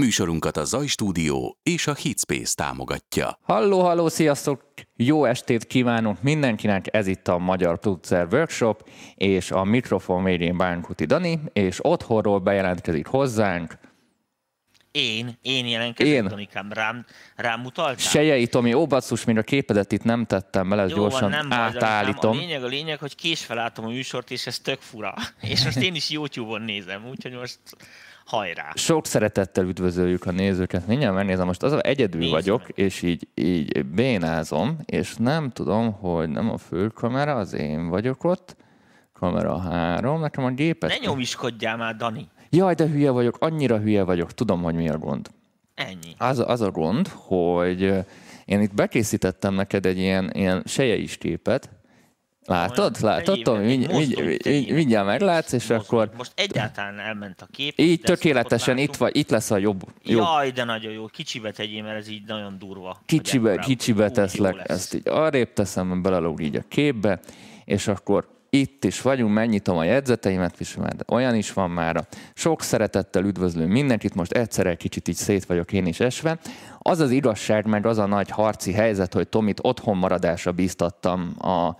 Műsorunkat a Zaj Stúdió és a Hitspace támogatja. Halló, halló, sziasztok! Jó estét kívánunk mindenkinek, ez itt a Magyar Producer Workshop, és a mikrofon végén Bánkuti Dani, és otthonról bejelentkezik hozzánk. Én, én jelentkezem, Én. Danikám, rám, rám mutaltál? Sejei Tomi, ó basszus, még a képedet itt nem tettem bele, Jó gyorsan van, nem baj, átállítom. A lényeg, a lényeg, hogy késfelálltam a műsort, és ez tök fura. És most én is YouTube-on nézem, úgyhogy most hajrá. Sok szeretettel üdvözöljük a nézőket. Mindjárt megnézem, most az egyedül Nézd vagyok, meg. és így, így bénázom, és nem tudom, hogy nem a főkamera, az én vagyok ott, kamera három, nekem a gépet... Ne nyomiskodjál már, Dani. Jaj, de hülye vagyok, annyira hülye vagyok, tudom, hogy mi a gond. Ennyi. Az, az a gond, hogy én itt bekészítettem neked egy ilyen, ilyen sejei képet. Látod? Látod, Tomi? Mindj- mindj- mindj-. Mindjárt meglátsz, és Mozdulj. akkor Most egyáltalán elment a kép. így tökéletesen itt, vagy, itt lesz a jobb, jobb Jaj, de nagyon jó. Kicsibe tegyél, mert ez így nagyon durva. kicsibe, kicsibe teszlek, ezt így arrébb teszem, belelóg így a képbe, és akkor itt is vagyunk, megnyitom a jegyzeteimet, és már olyan is van már. Sok szeretettel üdvözlő mindenkit, most egyszerre egy kicsit így szét vagyok én is esve. Az az igazság, meg az a nagy harci helyzet, hogy Tomit otthon maradásra bíztattam a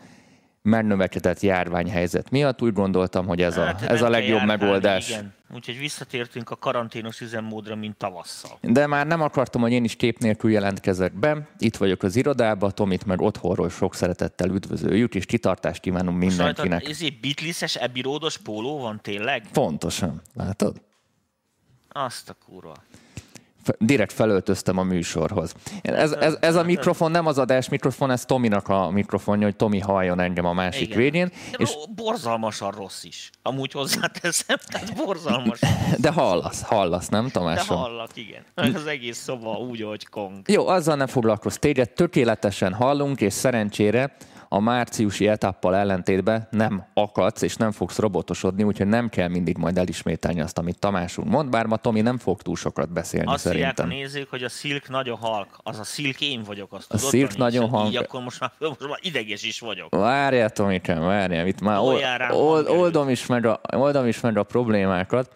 megnövekedett járványhelyzet miatt. Úgy gondoltam, hogy ez a, Hát, ez a legjobb járkálni, megoldás. Igen. Úgyhogy visszatértünk a karanténos üzemmódra, mint tavasszal. De már nem akartam, hogy én is kép nélkül jelentkezek be. Itt vagyok az irodában, Tomit meg otthonról sok szeretettel üdvözöljük, és kitartást kívánunk mindenkinek. Rajtad ezért Beatles-es ebiródos póló van tényleg? Pontosan, látod? Azt a kurva. Direkt felöltöztem a műsorhoz. Ez, ez, ez a mikrofon nem az adás mikrofon, ez Tominak a mikrofonja, hogy Tomi halljon engem a másik Igen. végén. De És, borzalmasan rossz is. Amúgy hozzáteszem, tehát borzalmas. de hallasz, hallasz, nem De Tamásom? hallak, igen. Az egész szoba úgy, hogy kong. Jó, azzal ne foglalkozz. Téged tökéletesen hallunk, és szerencsére a márciusi etappal ellentétben nem akadsz, és nem fogsz robotosodni, úgyhogy nem kell mindig majd elismételni azt, amit Tamásunk mond, bár ma Tomi nem fog túl sokat beszélni Azt szerintem. nézők, hogy a szilk nagyon halk. Az a szilk én vagyok, azt A tudod, Dani? nagyon halk. Így akkor most már, most már ideges is vagyok. Várjál, Tomikám, várjál, itt már old, hangerőt. oldom, is meg a, oldom is meg a problémákat.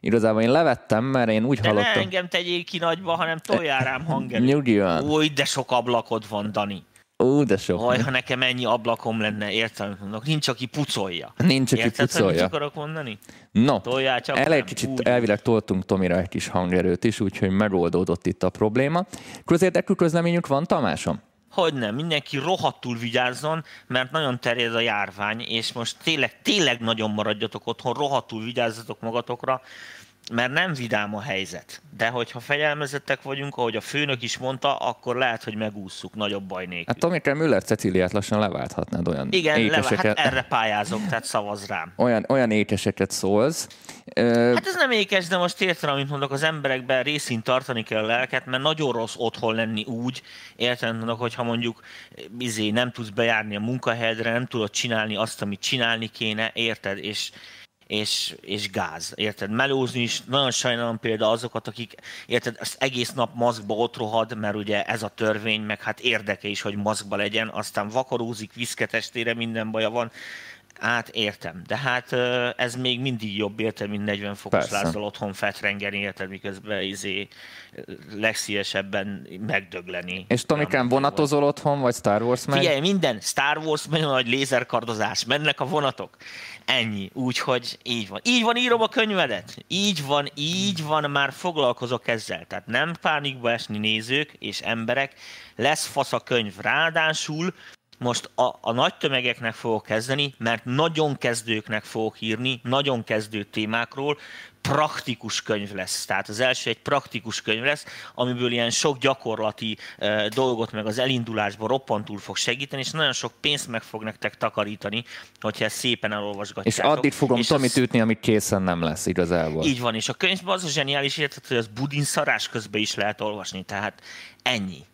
Igazából én levettem, mert én úgy De ne hallottam. engem tegyél ki nagyba, hanem toljál rám hangerőt. Nyugi van. Új, de sok ablakod van, Dani. Ú, de sok. Vaj, ha nekem ennyi ablakom lenne, értem. Nincs, aki pucolja. Nincs, aki Érted, hogy pucolja. akarok mondani? No, el egy kicsit Úgy. elvileg toltunk Tomira egy kis hangerőt is, úgyhogy megoldódott itt a probléma. Közérdekű közleményünk van, Tamásom? Hogy nem, mindenki rohadtul vigyázzon, mert nagyon terjed a járvány, és most tényleg, tényleg nagyon maradjatok otthon, rohadtul vigyázzatok magatokra, mert nem vidám a helyzet. De hogyha fegyelmezettek vagyunk, ahogy a főnök is mondta, akkor lehet, hogy megússzuk nagyobb baj nélkül. Hát Tomikám Müller Ceciliát lassan leválthatnád olyan Igen, hát ékeseket. erre pályázok, tehát szavaz rám. olyan, olyan ékeseket szólsz. Ö, Hát ez nem ékes, de most érted, amit mondok, az emberekben részint tartani kell a lelket, mert nagyon rossz otthon lenni úgy, érted, mondok, hogyha mondjuk izé, nem tudsz bejárni a munkahelyedre, nem tudod csinálni azt, amit csinálni kéne, érted, és és, és gáz, érted? Melózni is, nagyon sajnálom például azokat, akik, érted, az egész nap maszkba ott rohad, mert ugye ez a törvény, meg hát érdeke is, hogy maszkba legyen, aztán vakarózik, viszketestére, minden baja van, Hát értem, de hát ez még mindig jobb, érted, mint 40 fokos Persze. lázzal otthon fetrengeni, érted, miközben izé legszívesebben megdögleni. és Tomikám, Nem vonatozol otthon, vagy Star Wars meg? Figyelj, minden, Star Wars, nagyon nagy lézerkardozás, mennek a vonatok. Ennyi, úgyhogy így van. Így van, írom a könyvedet. Így van, így van, már foglalkozok ezzel. Tehát nem pánikba esni nézők és emberek, lesz fasz a könyv. Ráadásul most a, a nagy tömegeknek fogok kezdeni, mert nagyon kezdőknek fogok írni, nagyon kezdő témákról, praktikus könyv lesz. Tehát az első egy praktikus könyv lesz, amiből ilyen sok gyakorlati uh, dolgot meg az elindulásban roppantul fog segíteni, és nagyon sok pénzt meg fog nektek takarítani, hogyha ezt szépen És elolvasgatjátok. addig fogom És Tomit az- ütni, amíg készen nem lesz igazából. Így van, és a könyvben az a zseniális érted, hogy az budin szarás közben is lehet olvasni, tehát ennyi.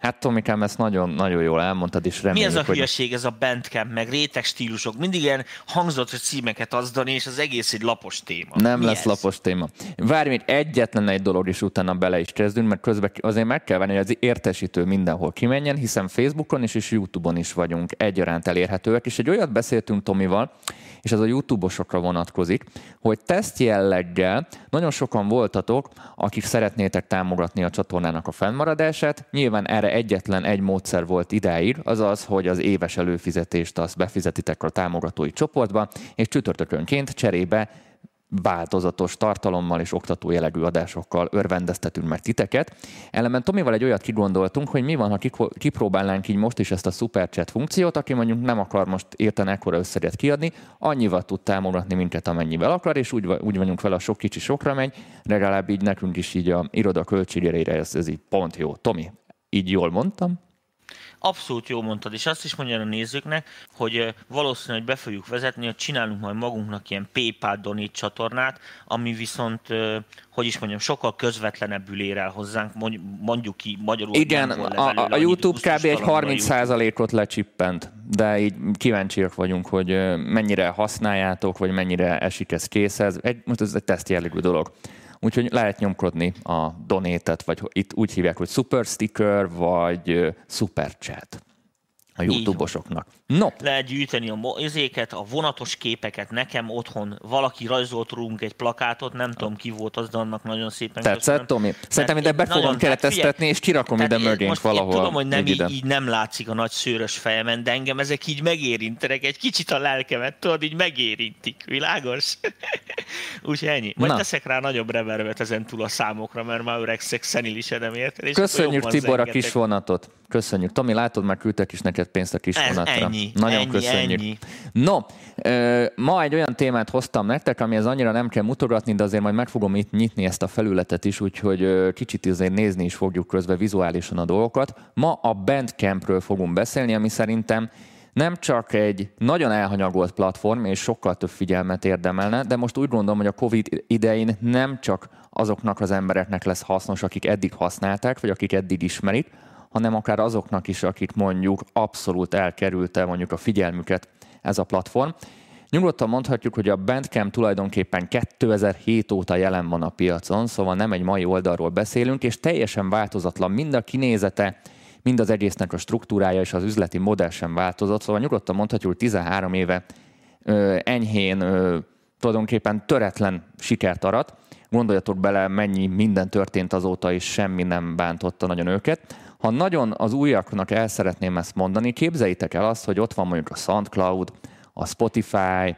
Hát Tomikám, ezt nagyon-nagyon jól elmondtad, és reméljük, Mi ez a hogy... hülyeség, ez a bandcamp, meg réteg stílusok, mindig ilyen hangzott címeket azdani, és az egész egy lapos téma. Nem Mi lesz ez? lapos téma. Várj még egyetlen egy dolog, és utána bele is kezdünk, mert közben azért meg kell venni, hogy az értesítő mindenhol kimenjen, hiszen Facebookon is és YouTube-on is vagyunk egyaránt elérhetőek, és egy olyat beszéltünk Tomival, és ez a YouTube-osokra vonatkozik, hogy teszt jelleggel nagyon sokan voltatok, akik szeretnétek támogatni a csatornának a fennmaradását. Nyilván erre egyetlen egy módszer volt idáig, az az, hogy az éves előfizetést azt befizetitek a támogatói csoportba, és csütörtökönként cserébe változatos tartalommal és oktató jellegű adásokkal örvendeztetünk meg titeket. Ellenben Tomival egy olyat kigondoltunk, hogy mi van, ha kipróbálnánk így most is ezt a super chat funkciót, aki mondjuk nem akar most érteni ekkora összeget kiadni, annyival tud támogatni minket, amennyivel akar, és úgy, úgy vagyunk vele, a sok kicsi sokra megy, legalább így nekünk is így a iroda költségére ez, ez így pont jó. Tomi, így jól mondtam? Abszolút jó mondtad, és azt is mondja a nézőknek, hogy ö, valószínű, hogy be fogjuk vezetni, hogy csinálunk majd magunknak ilyen PayPal donate csatornát, ami viszont, hogy is mondjam, sokkal közvetlenebbül ér el hozzánk, mondj- mondjuk ki magyarul. Igen, a, a annyi YouTube kb. egy gusztustalanul a 30%-ot lecsippent, de így kíváncsiak vagyunk, hogy mennyire használjátok, vagy mennyire esik ez készhez. Egy, most ez egy teszt jellegű dolog. Úgyhogy lehet nyomkodni a donétet, vagy itt úgy hívják, hogy super sticker, vagy super chat a. YouTube-osoknak. No, lehet gyűjteni a izéket, a vonatos képeket. Nekem otthon valaki rajzolt rólunk egy plakátot, nem tudom ki volt az, de annak nagyon szépen tetszett. Tomi? Szerintem ide be fogom kereteztetni, és kirakom ide én mögénk valahol. Tudom, hogy nem így, így nem látszik a nagy szőrös fejemen, de engem ezek így megérintenek, egy kicsit a lelkemet, tudod, így megérintik, világos? Úgyhogy ennyi. Majd Na. teszek rá nagyobb reverbet ezen túl a számokra, mert már öregszek, szenilisem érted. Köszönjük Tibor a kis vonatot. Köszönjük. Tomi, látod, már küldtek is neked pénzt a kis Ez vonatra. ennyi, Nagyon ennyi, köszönjük. ennyi. No, ma egy olyan témát hoztam nektek, ami ez annyira nem kell mutogatni, de azért majd meg fogom itt nyitni ezt a felületet is, úgyhogy kicsit azért nézni is fogjuk közben vizuálisan a dolgokat. Ma a Bandcampről fogunk beszélni, ami szerintem nem csak egy nagyon elhanyagolt platform, és sokkal több figyelmet érdemelne, de most úgy gondolom, hogy a Covid idején nem csak azoknak az embereknek lesz hasznos, akik eddig használták, vagy akik eddig ismerik, hanem akár azoknak is, akik mondjuk abszolút elkerülte mondjuk a figyelmüket ez a platform. Nyugodtan mondhatjuk, hogy a Bandcamp tulajdonképpen 2007 óta jelen van a piacon, szóval nem egy mai oldalról beszélünk, és teljesen változatlan mind a kinézete, mind az egésznek a struktúrája és az üzleti modell sem változott, szóval nyugodtan mondhatjuk, hogy 13 éve ö, enyhén ö, tulajdonképpen töretlen sikert arat. Gondoljatok bele, mennyi minden történt azóta, és semmi nem bántotta nagyon őket. Ha nagyon az újaknak el szeretném ezt mondani, képzeljétek el azt, hogy ott van mondjuk a SoundCloud, a Spotify,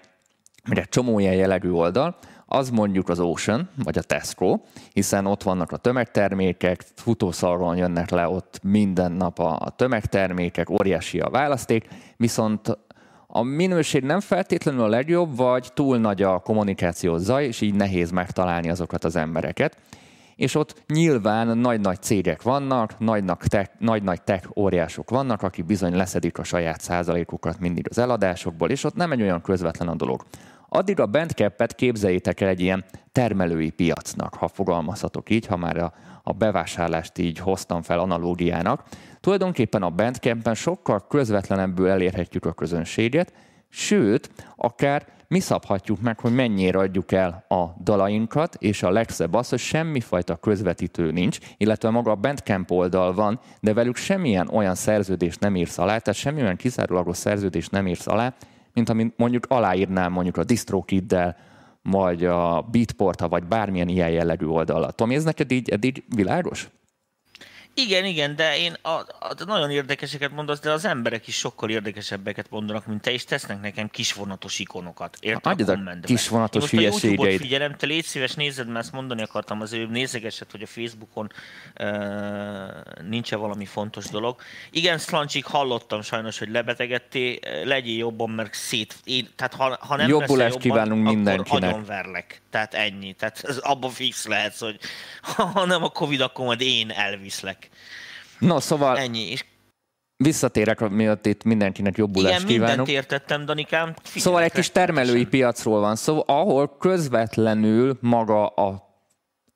meg egy csomó ilyen jellegű oldal, az mondjuk az Ocean, vagy a Tesco, hiszen ott vannak a tömegtermékek, futószalon jönnek le ott minden nap a tömegtermékek, óriási a választék, viszont a minőség nem feltétlenül a legjobb, vagy túl nagy a kommunikáció zaj, és így nehéz megtalálni azokat az embereket. És ott nyilván nagy-nagy cégek vannak, nagy-nagy tech, óriások vannak, akik bizony leszedik a saját százalékukat mindig az eladásokból, és ott nem egy olyan közvetlen a dolog. Addig a Bandcamp-et képzeljétek el egy ilyen termelői piacnak, ha fogalmazhatok így, ha már a, a bevásárlást így hoztam fel analógiának. Tulajdonképpen a Bandcampen sokkal közvetlenebbül elérhetjük a közönséget, sőt, akár mi szabhatjuk meg, hogy mennyire adjuk el a dalainkat, és a legszebb az, hogy semmifajta közvetítő nincs, illetve maga a Bandcamp oldal van, de velük semmilyen olyan szerződést nem írsz alá, tehát semmilyen kizárólagos szerződést nem írsz alá, mint amit mondjuk aláírnál mondjuk a DistroKid-del, vagy a beatport vagy bármilyen ilyen jellegű oldallat. Tomi, ez neked így eddig világos? Igen, igen, de én a, a, nagyon érdekeseket mondasz, de az emberek is sokkal érdekesebbeket mondanak, mint te, és tesznek nekem kisvonatos ikonokat. Érted? Adjad a kisvonatos hülyeségeid. figyelem, te légy szíves, nézed, mert ezt mondani akartam, az ő nézegesed, hogy a Facebookon uh, nincs-e valami fontos dolog. Igen, Szlancsik, hallottam sajnos, hogy lebetegedtél, legyél jobban, mert szét... Én, tehát ha, ha nem Jobbulást jobban, kívánunk akkor mindenkinek. agyonverlek. Tehát ennyi. Tehát ez abban fix lehetsz, hogy ha nem a Covid, akkor majd én elviszlek. No, szóval Ennyi. És visszatérek, miatt itt mindenkinek jobbulást igen, kívánok. mindent értettem, Danikám. Figyelek Szóval egy kis termelői rettenetesen. piacról van szó, ahol közvetlenül maga a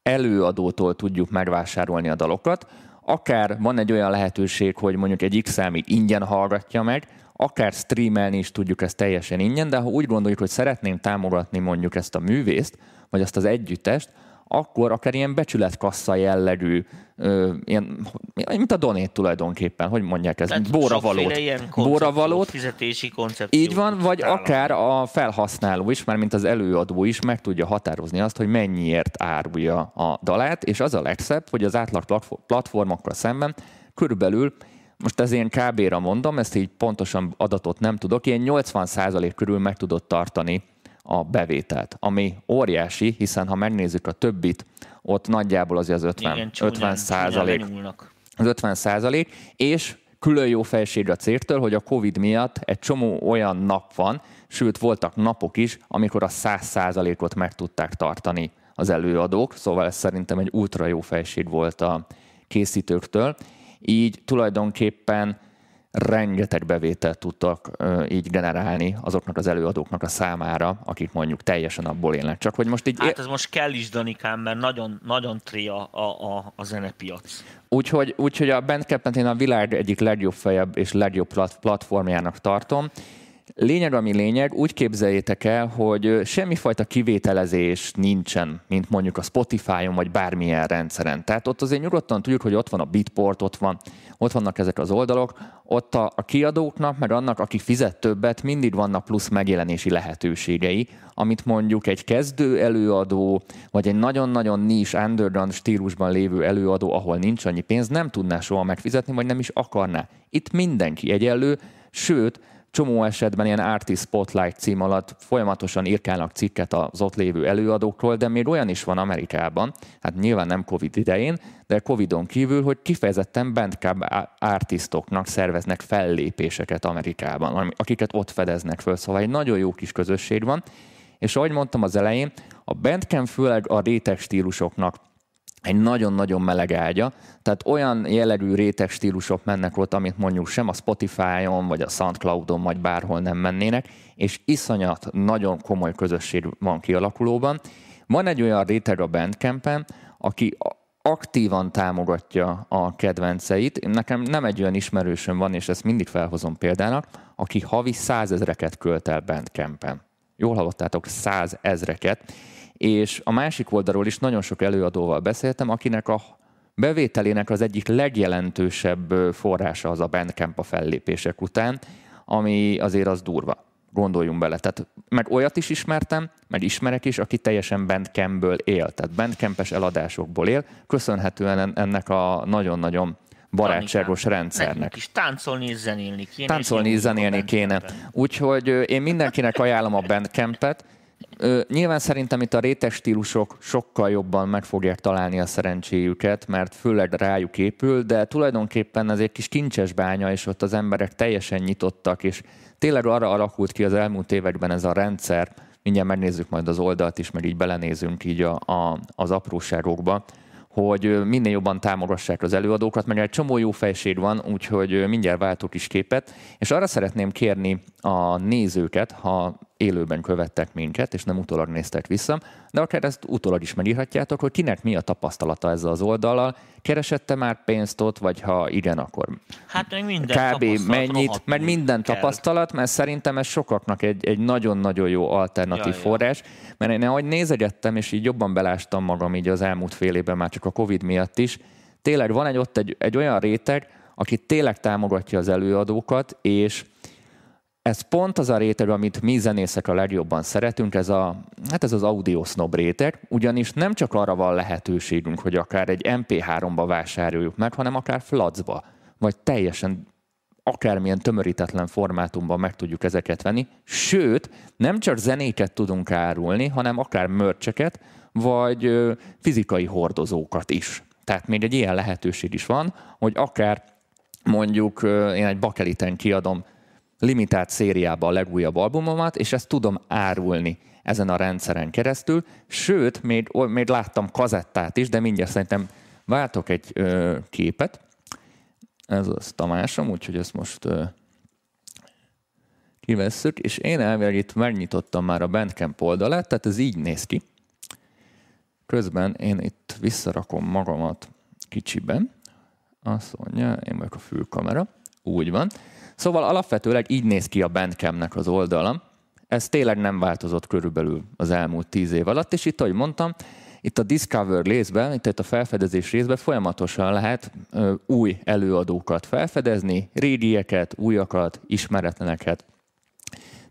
előadótól tudjuk megvásárolni a dalokat. akár van egy olyan lehetőség, hogy mondjuk egy X ingyen hallgatja meg, akár streamelni is tudjuk ezt teljesen ingyen, de ha úgy gondoljuk, hogy szeretném támogatni mondjuk ezt a művészt, vagy ezt az együttest, akkor akár ilyen becsületkassa jellegű, ö, ilyen, mint a donét tulajdonképpen, hogy mondják ezt, bóravalót. Bóravalót. Fizetési koncepció. Így van, vagy találom. akár a felhasználó is, már mint az előadó is meg tudja határozni azt, hogy mennyiért árulja a dalát, és az a legszebb, hogy az átlag platformokkal szemben körülbelül most ez én kb-ra mondom, ezt így pontosan adatot nem tudok, ilyen 80% körül meg tudott tartani a bevételt, ami óriási, hiszen ha megnézzük a többit, ott nagyjából az az 50, Igen, csúnyán, 50 százalék. Az 50 százalék, és külön jó felség a cégtől, hogy a Covid miatt egy csomó olyan nap van, sőt voltak napok is, amikor a 100 százalékot meg tudták tartani az előadók, szóval ez szerintem egy ultra jó felség volt a készítőktől. Így tulajdonképpen rengeteg bevételt tudtak így generálni azoknak az előadóknak a számára, akik mondjuk teljesen abból élnek. Csak hogy most így... Hát ez most kell is, Danikám, mert nagyon, nagyon tria a, a, a zenepiac. Úgyhogy, úgyhogy a Bandcamp-et én a világ egyik legjobb fejebb és legjobb platformjának tartom, Lényeg, ami lényeg, úgy képzeljétek el, hogy semmifajta kivételezés nincsen, mint mondjuk a Spotify-on vagy bármilyen rendszeren. Tehát ott azért nyugodtan tudjuk, hogy ott van a Bitport, ott, van, ott vannak ezek az oldalok, ott a, a kiadóknak, meg annak, aki fizet többet, mindig vannak plusz megjelenési lehetőségei, amit mondjuk egy kezdő előadó, vagy egy nagyon-nagyon nis underground stílusban lévő előadó, ahol nincs annyi pénz, nem tudná soha megfizetni, vagy nem is akarná. Itt mindenki egyenlő, sőt, csomó esetben ilyen Artist Spotlight cím alatt folyamatosan írkálnak cikket az ott lévő előadókról, de még olyan is van Amerikában, hát nyilván nem Covid idején, de Covidon kívül, hogy kifejezetten Bandcamp artistoknak szerveznek fellépéseket Amerikában, akiket ott fedeznek föl, szóval egy nagyon jó kis közösség van, és ahogy mondtam az elején, a Bandcamp főleg a réteg stílusoknak egy nagyon-nagyon meleg ágya, tehát olyan jellegű réteg stílusok mennek ott, amit mondjuk sem a Spotify-on, vagy a Soundcloud-on, vagy bárhol nem mennének, és iszonyat nagyon komoly közösség van kialakulóban. Van egy olyan réteg a Bandcampen, aki aktívan támogatja a kedvenceit. Nekem nem egy olyan ismerősöm van, és ezt mindig felhozom példának, aki havi százezreket költ el Bandcampen. Jól hallottátok, százezreket és a másik oldalról is nagyon sok előadóval beszéltem, akinek a bevételének az egyik legjelentősebb forrása az a Bandcamp a fellépések után, ami azért az durva. Gondoljunk bele. Tehát, meg olyat is ismertem, meg ismerek is, aki teljesen Bandcampből él, tehát Bandcampes eladásokból él, köszönhetően ennek a nagyon-nagyon barátságos Tanikán. rendszernek. Is táncolni és zenélni kéne. Táncolni és zenélni kéne. Úgyhogy én mindenkinek ajánlom a Bandcampet, Ö, nyilván szerintem itt a rétes stílusok sokkal jobban meg fogják találni a szerencséjüket, mert főleg rájuk épül, de tulajdonképpen ez egy kis kincses bánya, és ott az emberek teljesen nyitottak, és tényleg arra alakult ki az elmúlt években ez a rendszer, mindjárt megnézzük majd az oldalt is, meg így belenézünk így a, a, az apróságokba, hogy minél jobban támogassák az előadókat, mert egy csomó jó fejség van, úgyhogy mindjárt váltok is képet, és arra szeretném kérni a nézőket, ha élőben követtek minket, és nem utólag néztek vissza, de akár ezt utólag is megírhatjátok, hogy kinek mi a tapasztalata ezzel az oldallal, keresette már pénzt ott, vagy ha igen, akkor hát meg minden kb. mennyit, mert minden kell. tapasztalat, mert szerintem ez sokaknak egy, egy nagyon-nagyon jó alternatív ja, forrás, ja. mert én ahogy nézegettem, és így jobban belástam magam így az elmúlt fél évben, már csak a Covid miatt is, tényleg van egy ott egy, egy olyan réteg, aki tényleg támogatja az előadókat, és ez pont az a réteg, amit mi zenészek a legjobban szeretünk, ez, a, hát ez az audio snob réteg, ugyanis nem csak arra van lehetőségünk, hogy akár egy MP3-ba vásároljuk meg, hanem akár flacba, vagy teljesen akármilyen tömörítetlen formátumban meg tudjuk ezeket venni, sőt, nem csak zenéket tudunk árulni, hanem akár mörcseket, vagy fizikai hordozókat is. Tehát még egy ilyen lehetőség is van, hogy akár mondjuk én egy bakeliten kiadom limitált szériába a legújabb albumomat, és ezt tudom árulni ezen a rendszeren keresztül. Sőt, még, még láttam kazettát is, de mindjárt szerintem váltok egy ö, képet. Ez az Tamásom, úgyhogy ezt most ö, kivesszük, és én elvileg itt megnyitottam már a Bandcamp oldalát, tehát ez így néz ki. Közben én itt visszarakom magamat kicsiben, Azt mondja, én vagyok a fülkamera. Úgy van. Szóval alapvetőleg így néz ki a Bandcampnek az oldala. Ez tényleg nem változott körülbelül az elmúlt tíz év alatt, és itt, ahogy mondtam, itt a Discover részben, itt a felfedezés részben folyamatosan lehet ö, új előadókat felfedezni, régieket, újakat, ismeretleneket,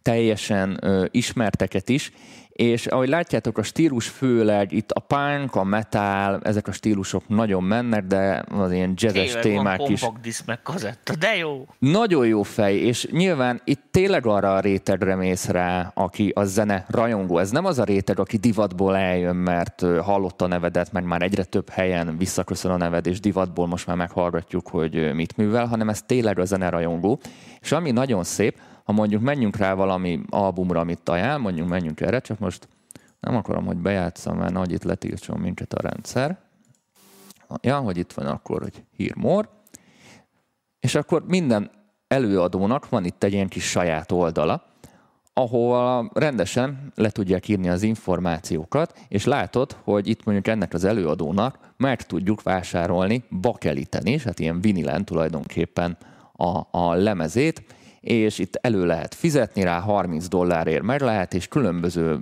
teljesen ö, ismerteket is, és ahogy látjátok, a stílus főleg itt a punk, a metal, ezek a stílusok nagyon mennek, de az ilyen jazzes Tényleg témák van is. meg kazetta, de jó. Nagyon jó fej, és nyilván itt tényleg arra a rétegre mész rá, aki a zene rajongó. Ez nem az a réteg, aki divatból eljön, mert hallotta a nevedet, meg már egyre több helyen visszaköszön a neved, és divatból most már meghallgatjuk, hogy mit művel, hanem ez tényleg a zene rajongó. És ami nagyon szép, ha mondjuk menjünk rá valami albumra, amit ajánl, mondjuk menjünk erre, csak most nem akarom, hogy bejátszom, mert nagy itt letiltson minket a rendszer. Ja, hogy itt van akkor, hogy Hear More. És akkor minden előadónak van itt egy ilyen kis saját oldala, ahol rendesen le tudják írni az információkat, és látod, hogy itt mondjuk ennek az előadónak meg tudjuk vásárolni bakeliten is, hát ilyen vinilen tulajdonképpen a, a lemezét, és itt elő lehet fizetni rá, 30 dollárért meg lehet, és különböző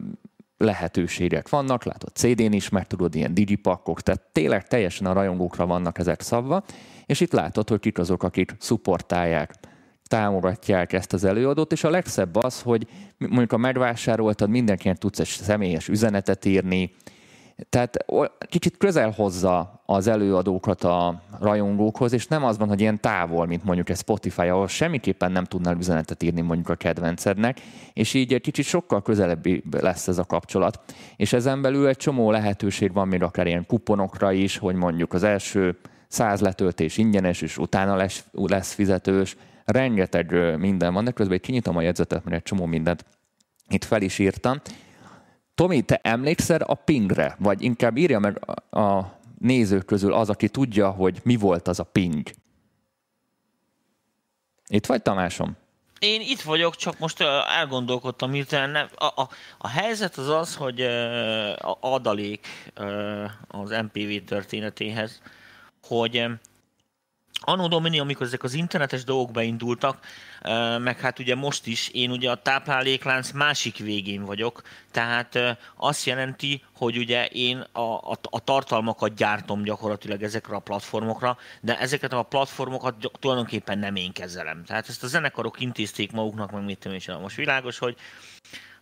lehetőségek vannak, látod CD-n is, meg tudod, ilyen digipakkok, tehát tényleg teljesen a rajongókra vannak ezek szabva, és itt látod, hogy kik azok, akik szupportálják, támogatják ezt az előadót, és a legszebb az, hogy mondjuk a megvásároltad, mindenkinek tudsz egy személyes üzenetet írni, tehát kicsit közel hozza az előadókat a rajongókhoz, és nem az van, hogy ilyen távol, mint mondjuk egy Spotify, ahol semmiképpen nem tudnál üzenetet írni mondjuk a kedvencednek, és így egy kicsit sokkal közelebbi lesz ez a kapcsolat. És ezen belül egy csomó lehetőség van még akár ilyen kuponokra is, hogy mondjuk az első száz letöltés ingyenes, és utána lesz, lesz fizetős, rengeteg minden van, de közben kinyitom a jegyzetet, mert egy csomó mindent itt fel is írtam. Tomi, te emlékszel a pingre? Vagy inkább írja meg a nézők közül az, aki tudja, hogy mi volt az a ping. Itt vagy, Tamásom? Én itt vagyok, csak most elgondolkodtam hirtelen. Nem. A, a, a helyzet az az, hogy a adalék az MPV történetéhez, hogy ö, Anno Domini, amikor ezek az internetes dolgok beindultak, meg hát ugye most is, én ugye a tápláléklánc másik végén vagyok, tehát azt jelenti, hogy ugye én a, a, a tartalmakat gyártom gyakorlatilag ezekre a platformokra, de ezeket a platformokat tulajdonképpen nem én kezelem. Tehát ezt a zenekarok intézték maguknak, meg mit tudom én. Most világos, hogy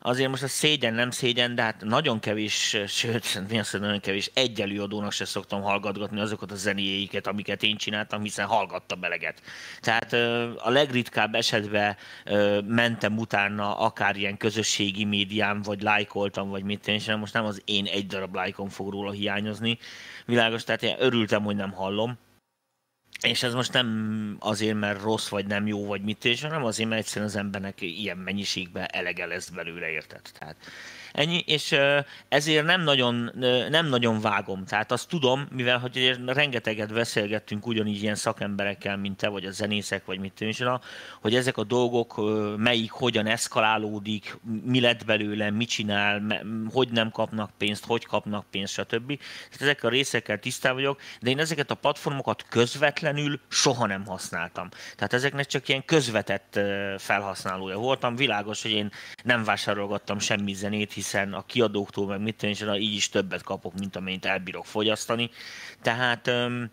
azért most a szégyen nem szégyen, de hát nagyon kevés, sőt, mi azt mondom, nagyon kevés egy előadónak se szoktam hallgatgatni azokat a zenéjeiket, amiket én csináltam, hiszen hallgatta beleget. Tehát a legritkább esetben mentem utána akár ilyen közösségi médián, vagy lájkoltam, vagy mit én sem, most nem az én egy darab lájkom fog róla hiányozni. Világos, tehát én örültem, hogy nem hallom. És ez most nem azért, mert rossz, vagy nem jó, vagy mit és, hanem azért, mert egyszerűen az embernek ilyen mennyiségben elege lesz belőle, érted? Tehát ennyi, és ezért nem nagyon, nem nagyon vágom. Tehát azt tudom, mivel hogy rengeteget beszélgettünk ugyanígy ilyen szakemberekkel, mint te, vagy a zenészek, vagy mit tudom hogy ezek a dolgok melyik hogyan eszkalálódik, mi lett belőle, mit csinál, hogy nem kapnak pénzt, hogy kapnak pénzt, stb. Tehát ezekkel a részekkel tisztában vagyok, de én ezeket a platformokat közvetlenül soha nem használtam. Tehát ezeknek csak ilyen közvetett felhasználója voltam. Világos, hogy én nem vásárolgattam semmi zenét, hiszen a kiadóktól meg mit tudom, így is többet kapok, mint amennyit elbírok fogyasztani. Tehát öm,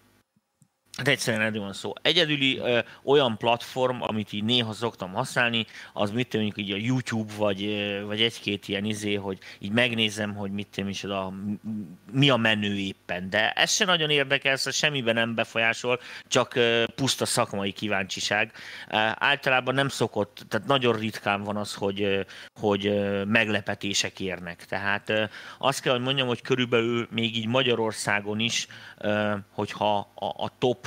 de egyszerűen erről van szó. Egyedüli ö, olyan platform, amit így néha szoktam használni, az mit tudom, így a YouTube, vagy, ö, vagy egy-két ilyen izé, hogy így megnézem, hogy mit tudom, is a, mi a menő éppen. De ez se nagyon érdekel, ez semmiben nem befolyásol, csak ö, puszta szakmai kíváncsiság. Ö, általában nem szokott, tehát nagyon ritkán van az, hogy, ö, hogy ö, meglepetések érnek. Tehát ö, azt kell, hogy mondjam, hogy körülbelül még így Magyarországon is, ö, hogyha a, a top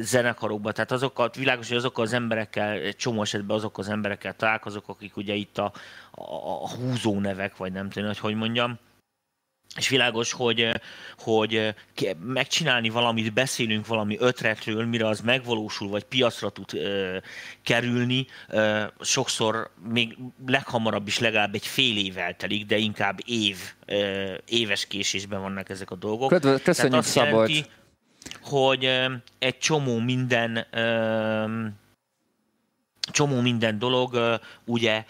zenekarokba, tehát azokat, világos, hogy azokkal az emberekkel, egy csomó esetben azokkal az emberekkel találkozok, akik ugye itt a, a, a húzó nevek, vagy nem tudom, hogy hogy mondjam, és világos, hogy, hogy ke- megcsinálni valamit, beszélünk valami ötletről, mire az megvalósul, vagy piacra tud ö, kerülni, ö, sokszor még leghamarabb is legalább egy fél év eltelik, de inkább év, ö, éves késésben vannak ezek a dolgok. Köszönjük, Tehát azt Szabolcs. jelenti, hogy egy csomó minden csomó minden dolog, ugye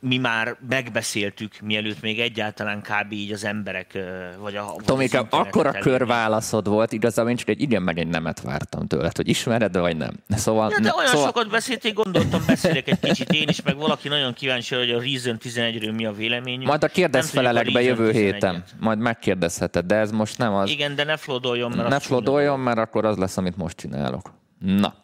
mi már megbeszéltük, mielőtt még egyáltalán kb. így az emberek, vagy a... Tomika, akkor a körválaszod volt, igazából én csak egy igen meg egy nemet vártam tőled, hogy ismered, vagy nem. Szóval, ja, de olyan szóval... sokat beszélték, gondoltam beszélek egy kicsit én is, meg valaki nagyon kíváncsi, hogy a Reason 11-ről mi a véleményünk. Majd a kérdezfelelek be jövő héten, majd megkérdezheted, de ez most nem az... Igen, de ne flodoljon, mert... Ne flodoljon, mert akkor az lesz, amit most csinálok. Na,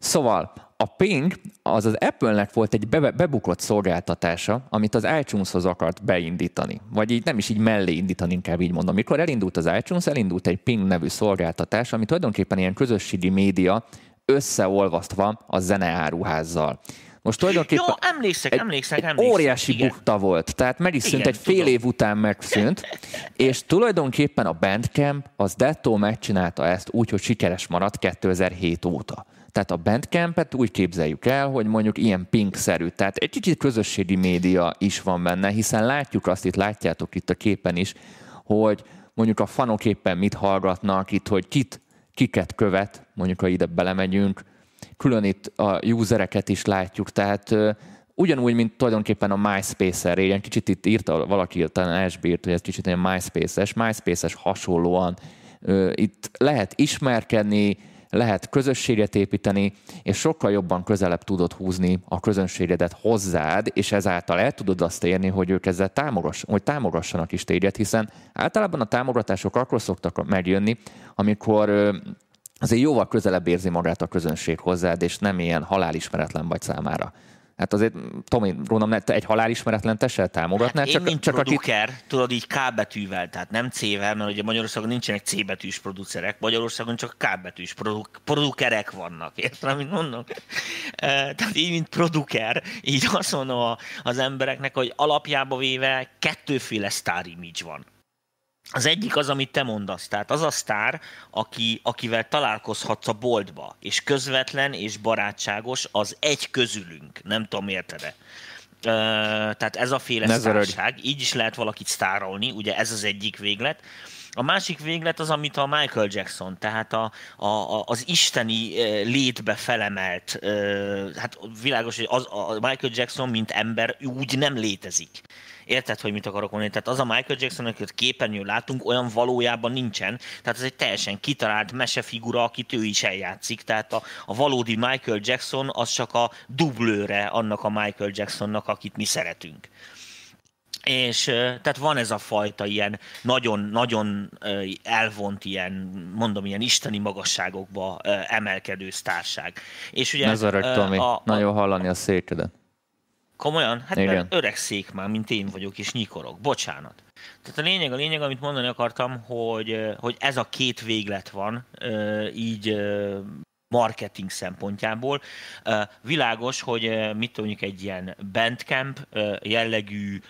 Szóval a Ping az az Apple-nek volt egy be- bebukott szolgáltatása, amit az iTunes-hoz akart beindítani. Vagy így nem is így mellé indítani, inkább így mondom. Mikor elindult az iTunes, elindult egy Ping nevű szolgáltatás, ami tulajdonképpen ilyen közösségi média összeolvasztva a zeneáruházzal. Most tulajdonképpen Jó, emlékszek, egy, emlékszek, egy emlékszek. óriási igen. bukta volt, tehát meg is szűnt, egy tudom. fél év után megszűnt, és tulajdonképpen a Bandcamp az dettó megcsinálta ezt úgy, hogy sikeres maradt 2007 óta. Tehát a Bandcampet úgy képzeljük el, hogy mondjuk ilyen pink-szerű, tehát egy kicsit közösségi média is van benne, hiszen látjuk azt, itt látjátok itt a képen is, hogy mondjuk a fanok éppen mit hallgatnak, itt, hogy kit, kiket követ, mondjuk ha ide belemegyünk, külön itt a usereket is látjuk, tehát ugyanúgy, mint tulajdonképpen a MySpace-el régen, kicsit itt írta valaki, talán írt, hogy ez kicsit ilyen MySpace-es, MySpace-es hasonlóan itt lehet ismerkedni, lehet közösséget építeni, és sokkal jobban közelebb tudod húzni a közönségedet hozzád, és ezáltal el tudod azt érni, hogy ők ezzel támogass, hogy támogassanak is téged, hiszen általában a támogatások akkor szoktak megjönni, amikor azért jóval közelebb érzi magát a közönség hozzád, és nem ilyen halálismeretlen vagy számára. Hát azért, Tomi, Rónam, te egy halálismeretlen te se támogatnál? Hát csak, én, mint csak producer, akit... tudod, így K betűvel, tehát nem C-vel, mert ugye Magyarországon nincsenek C betűs producerek, Magyarországon csak K betűs produ- produkerek vannak, érted, amit mondok? Tehát így, mint produker, így azt mondom az embereknek, hogy alapjába véve kettőféle sztár image van. Az egyik az, amit te mondasz, tehát az a sztár, aki, akivel találkozhatsz a boltba, és közvetlen és barátságos, az egy közülünk, nem tudom érted-e. Tehát ez a féle ne sztárság, így is lehet valakit sztárolni, ugye ez az egyik véglet. A másik véglet az, amit a Michael Jackson, tehát a, a, az isteni létbe felemelt, hát világos, hogy az, a Michael Jackson, mint ember úgy nem létezik. Érted, hogy mit akarok mondani? Tehát az a Michael Jackson, akit képernyőn látunk, olyan valójában nincsen. Tehát ez egy teljesen kitalált mesefigura, akit ő is eljátszik. Tehát a, a valódi Michael Jackson az csak a dublőre annak a Michael Jacksonnak, akit mi szeretünk. És tehát van ez a fajta ilyen nagyon-nagyon elvont ilyen, mondom, ilyen isteni magasságokba emelkedő sztárság. És ugye... Ne Tomi. A, a, nagyon hallani a székedet. Komolyan? Hát Igen. mert öregszék már, mint én vagyok, és nyikorok. Bocsánat. Tehát a lényeg, a lényeg, amit mondani akartam, hogy, hogy ez a két véglet van, így marketing szempontjából. Világos, hogy mit mondjuk egy ilyen bandcamp jellegű,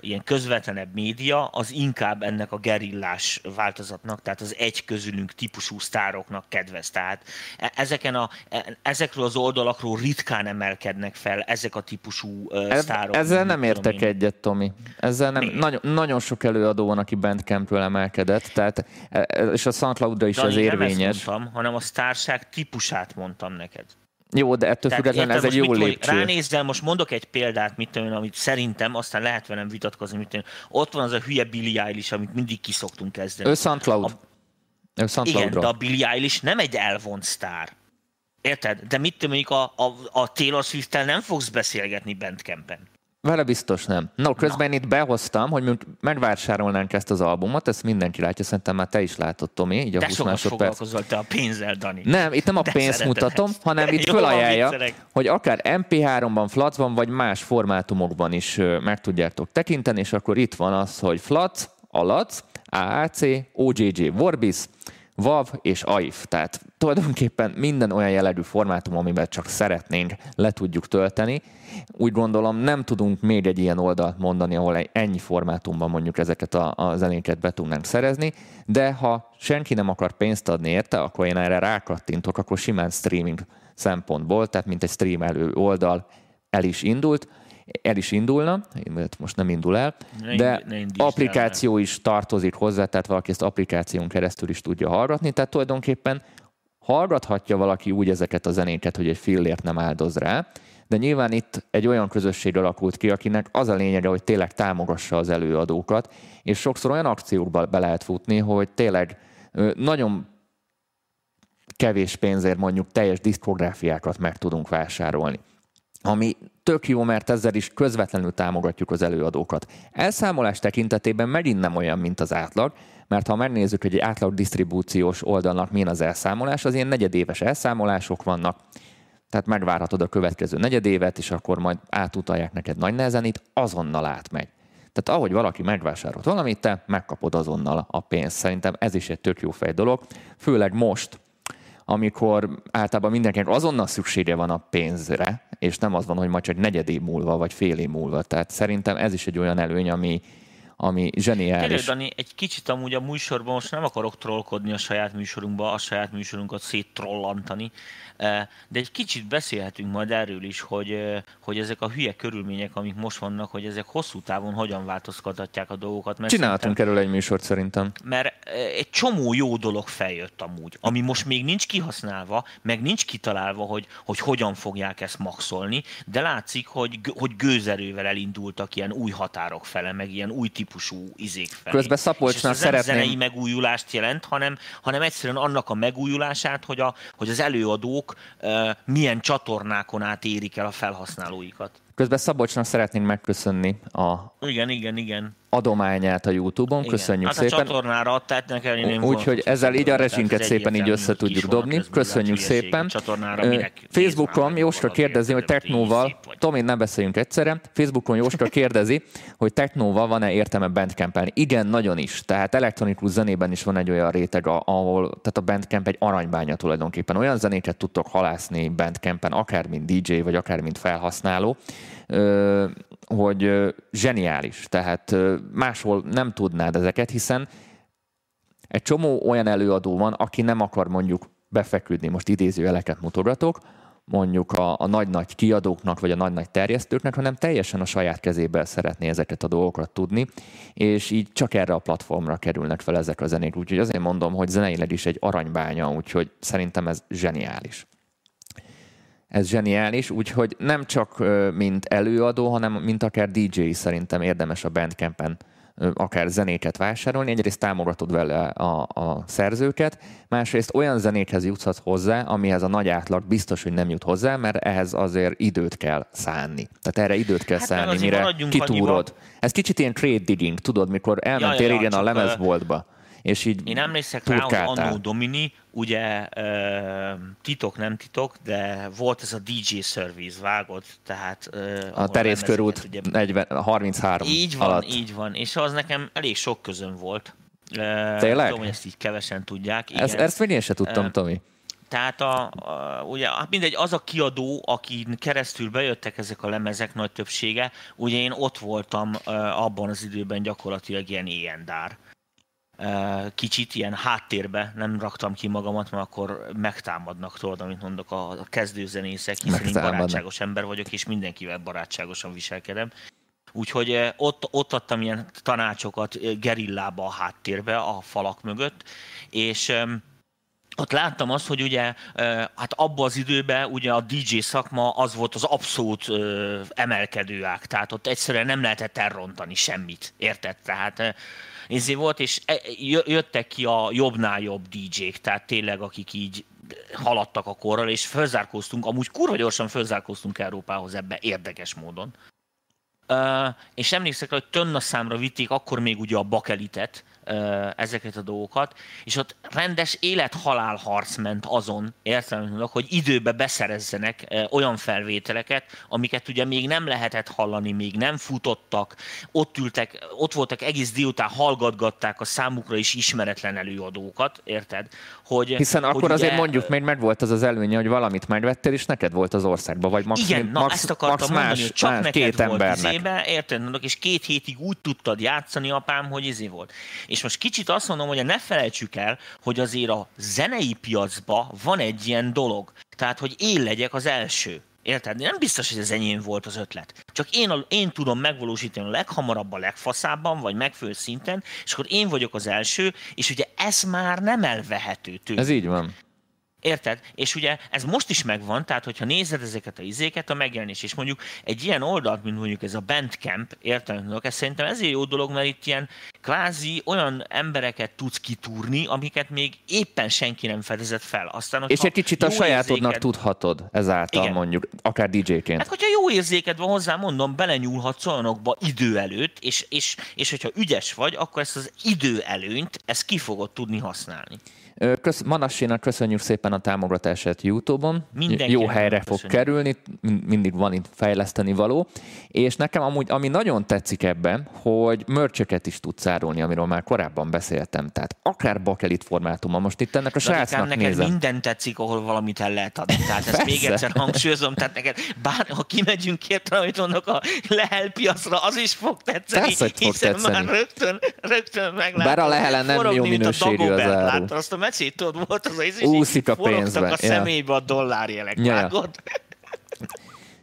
ilyen közvetlenebb média, az inkább ennek a gerillás változatnak, tehát az egy közülünk típusú sztároknak kedvez. Tehát e, ezeken a, e, ezekről az oldalakról ritkán emelkednek fel ezek a típusú sztárok. Ezzel nem értek én. egyet, Tomi. Ezzel nem, nagyon, nagyon sok előadó van, aki bandcampről emelkedett, tehát, e, és a SoundCloud-ra is Dani, ez érvényes. Nem ezt mondtam, hanem a sztárság típus típusát mondtam neked. Jó, de ettől függetlenül ez egy jó lépcső. Ránézzel, most mondok egy példát, mit tudom, amit szerintem, aztán lehet velem vitatkozni, mit tudom, ott van az a hülye Billy Eilish, amit mindig kiszoktunk kezdeni. Ő SoundCloud. A, ő Igen, de a Billy Eilish nem egy elvont sztár. Érted? De mit tudom, a, a, a Taylor swift nem fogsz beszélgetni Bandcampen. Vele biztos nem. No, közben Na. itt behoztam, hogy megvásárolnánk ezt az albumot, ezt mindenki látja, szerintem már te is látod, Tomi, így a De 20 másodperc. te a pénzzel, Dani. Nem, itt nem a pénzt mutatom, ezt. hanem itt fölajánlja, hogy akár MP3-ban, FLAC-ban, vagy más formátumokban is meg tudjátok tekinteni, és akkor itt van az, hogy FLAC, ALAC, AAC, OGG, Vorbis, WAV és AIF. Tehát tulajdonképpen minden olyan jellegű formátum, amiben csak szeretnénk, le tudjuk tölteni. Úgy gondolom nem tudunk még egy ilyen oldalt mondani, ahol ennyi formátumban mondjuk ezeket a, a zenéket be tudnánk szerezni, de ha senki nem akar pénzt adni érte, akkor én erre rákattintok, akkor simán streaming szempontból, tehát mint egy streamelő oldal el is indult, el is indulna, most nem indul el, Ne de ne indítsd el, applikáció is tartozik hozzá, tehát valaki ezt applikáción keresztül is tudja hallgatni, tehát tulajdonképpen hallgathatja valaki úgy ezeket a zenéket, hogy egy fillért nem áldoz rá, de nyilván itt egy olyan közösség alakult ki, akinek az a lényege, hogy tényleg támogassa az előadókat, és sokszor olyan akciókba be lehet futni, hogy tényleg nagyon kevés pénzért mondjuk teljes diszkográfiákat meg tudunk vásárolni. Ami tök jó, mert ezzel is közvetlenül támogatjuk az előadókat. Elszámolás tekintetében megint nem olyan, mint az átlag, mert ha megnézzük, hogy egy átlag disztribúciós oldalnak milyen az elszámolás, az ilyen negyedéves elszámolások vannak, tehát megvárhatod a következő negyedévet, és akkor majd átutalják neked nagy nehezen, itt azonnal átmegy. Tehát ahogy valaki megvásárolt valamit, te megkapod azonnal a pénzt. Szerintem ez is egy tök jó fej dolog, főleg most, amikor általában mindenkinek azonnal szüksége van a pénzre, és nem az van, hogy majd csak negyed év múlva, vagy fél év múlva. Tehát szerintem ez is egy olyan előny, ami, ami zseniális. Dani, egy kicsit amúgy a műsorban most nem akarok trollkodni a saját műsorunkba, a saját műsorunkat széttrollantani, eh, de egy kicsit beszélhetünk majd erről is, hogy, eh, hogy ezek a hülye körülmények, amik most vannak, hogy ezek hosszú távon hogyan változtatják a dolgokat. Mert Csináltunk erről egy műsort szerintem. mert eh, egy csomó jó dolog feljött amúgy, ami most még nincs kihasználva, meg nincs kitalálva, hogy, hogy hogyan fogják ezt maxolni, de látszik, hogy, hogy gőzerővel elindultak ilyen új határok fele, meg ilyen új típusú izék felé. Közben Szabolcsnál ez szeretném- zenei megújulást jelent, hanem, hanem egyszerűen annak a megújulását, hogy, a, hogy az előadók uh, milyen csatornákon át érik el a felhasználóikat. Közben Szabolcsnak szeretnénk megköszönni a Igen, igen, igen. adományát a Youtube-on. Köszönjük hát szépen. a csatornára adták nekem, én nem Úgyhogy ezzel így a rezsinket ez szépen így össze tudjuk dobni. Köszönjük szépen. a Facebookon Jóska kérdezi, hogy Technóval. Tomi, ne beszéljünk egyszerre. Facebookon Jóska kérdezi, hogy Technóval van-e értelme bandcampelni. Igen, nagyon is. Tehát elektronikus zenében is van egy olyan réteg, a- ahol tehát a bandcamp egy aranybánya tulajdonképpen. Olyan zenéket tudtok halászni bandcampen, akár mint DJ, vagy akár mint felhasználó, hogy zseniális. Tehát máshol nem tudnád ezeket, hiszen egy csomó olyan előadó van, aki nem akar mondjuk befeküdni, most idézőjeleket mutogatok, mondjuk a, a nagy-nagy kiadóknak, vagy a nagy-nagy terjesztőknek, hanem teljesen a saját kezébe szeretné ezeket a dolgokat tudni, és így csak erre a platformra kerülnek fel ezek a zenék. Úgyhogy azért mondom, hogy zeneileg is egy aranybánya, úgyhogy szerintem ez zseniális. Ez zseniális, úgyhogy nem csak mint előadó, hanem mint akár DJ szerintem érdemes a Bandcampen akár zenéket vásárolni. Egyrészt támogatod vele a, a szerzőket, másrészt olyan zenékhez juthatsz hozzá, amihez a nagy átlag biztos, hogy nem jut hozzá, mert ehhez azért időt kell szánni. Tehát erre időt kell Hát szánni, mire kitúrod. Ez kicsit ilyen trade digging, tudod, mikor elmentél ja, régen a csak, ö, lemezboltba, és így Én emlékszek rá, hogy turkáltál. Annó Domini, ugye titok, nem titok, de volt ez a DJ service, vágod, tehát... a Terész körút ugye 40, 33 Így van, alatt. így van. És az nekem elég sok közön volt. Tényleg? Tudom, hogy ezt így kevesen tudják. Igen. Ez, ezt még én sem tudtam, Tomi. Tehát a, a, ugye, hát mindegy, az a kiadó, akin keresztül bejöttek ezek a lemezek nagy többsége, ugye én ott voltam abban az időben gyakorlatilag ilyen éjendár. Kicsit ilyen háttérbe nem raktam ki magamat, mert akkor megtámadnak, tudod, amit mondok a kezdőzenészek, hiszen én barátságos ember vagyok, és mindenkivel barátságosan viselkedem. Úgyhogy ott, ott adtam ilyen tanácsokat gerillába a háttérbe, a falak mögött, és ott láttam azt, hogy ugye, hát abban az időben ugye a DJ szakma az volt az abszolút emelkedő ág, tehát ott egyszerűen nem lehetett elrontani semmit, érted? Tehát ezért volt, és e- jö- jöttek ki a jobbnál jobb DJ-k, tehát tényleg akik így haladtak a korral, és fölzárkóztunk, amúgy kurva gyorsan fölzárkóztunk Európához ebbe érdekes módon. Uh, és emlékszek hogy tonna számra vitték akkor még ugye a bakelitet, ezeket a dolgokat, és ott rendes élet-halál harc ment azon, értelemben, hogy időbe beszerezzenek olyan felvételeket, amiket ugye még nem lehetett hallani, még nem futottak, ott ültek, ott voltak egész délután, hallgatgatták a számukra is ismeretlen előadókat, érted? Hogy, Hiszen hogy akkor azért ugye, mondjuk még megvolt az az előnye, hogy valamit megvettél, és neked volt az országban, vagy max, igen, na max, ezt akartam max mondani, más, hogy csak más neked két volt embernek. izébe, érted, és két hétig úgy tudtad játszani, apám, hogy izé volt. És most kicsit azt mondom, hogy ne felejtsük el, hogy azért a zenei piacba van egy ilyen dolog. Tehát, hogy én legyek az első. Érted? Nem biztos, hogy ez enyém volt az ötlet. Csak én, a, én tudom megvalósítani a leghamarabb, a legfaszábban, vagy megfelelő szinten, és akkor én vagyok az első, és ugye ez már nem elvehető tőle. Ez így van. Érted? És ugye ez most is megvan, tehát hogyha nézed ezeket a izéket, a megjelenés, és mondjuk egy ilyen oldalt, mint mondjuk ez a Bandcamp, érted? Ez szerintem ezért jó dolog, mert itt ilyen kvázi olyan embereket tudsz kitúrni, amiket még éppen senki nem fedezett fel. Aztán, és egy kicsit a sajátodnak érzéked... tudhatod ezáltal Igen. mondjuk, akár DJ-ként. Hát, hogyha jó érzéked van hozzá, mondom, belenyúlhatsz olyanokba idő előtt, és, és, és hogyha ügyes vagy, akkor ezt az idő előnyt, ezt ki fogod tudni használni. Kösz, Manassinak köszönjük szépen a támogatását YouTube-on. Mindenki Jó helyre fog köszönjük. kerülni, mindig van itt fejleszteni való. És nekem amúgy, ami nagyon tetszik ebben, hogy mörcsöket is tudsz árulni, amiről már korábban beszéltem. Tehát akár bakelit formátumban. Most itt ennek a srácnak neked nézem. minden tetszik, ahol valamit el lehet adni. Tehát ezt még egyszer hangsúlyozom. Tehát neked, bár ha kimegyünk mondok a Lehel piacra, az is fog tetszeni. Persze, hogy fog tetszeni. már rögtön, rögtön meglátod. Bár a Lehelen nem jó minőségű az áru. azt a meccét, tudod, volt az az Úszik a pénzbe. a szemébe a dollárjelek, ja. vágod?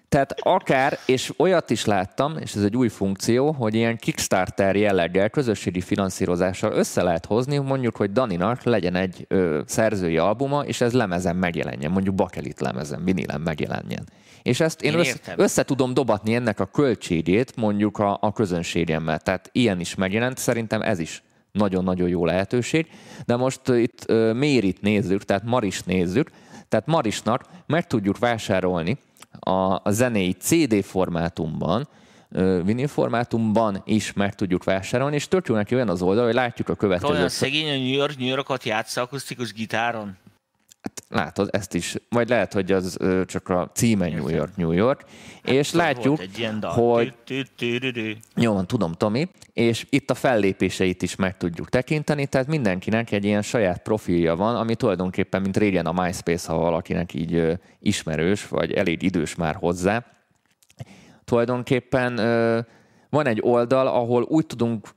Tehát akár, és olyat is láttam, és ez egy új funkció, hogy ilyen Kickstarter jelleggel, közösségi finanszírozással össze lehet hozni, mondjuk, hogy Daninak legyen egy ö, szerzői albuma, és ez lemezen megjelenjen, mondjuk bakelit lemezen, vinilen megjelenjen. És ezt én, én össze, össze tudom dobatni ennek a költségét mondjuk a, a közönségemmel. Tehát ilyen is megjelent, szerintem ez is nagyon-nagyon jó lehetőség. De most itt Mérit nézzük, tehát Maris nézzük, tehát Marisnak meg tudjuk vásárolni a, a zenéi CD formátumban, vinil formátumban is meg tudjuk vásárolni, és tök jó neki olyan az oldal, hogy látjuk a következőt. Olyan szegény, a New York, New Yorkot játsza akusztikus gitáron? Látod, ezt is, vagy lehet, hogy az csak a címe New York, New York, hát és látjuk, hogy... Jó van, tudom, Tomi, és itt a fellépéseit is meg tudjuk tekinteni, tehát mindenkinek egy ilyen saját profilja van, ami tulajdonképpen, mint régen a MySpace, ha valakinek így ismerős, vagy elég idős már hozzá. Tulajdonképpen van egy oldal, ahol úgy tudunk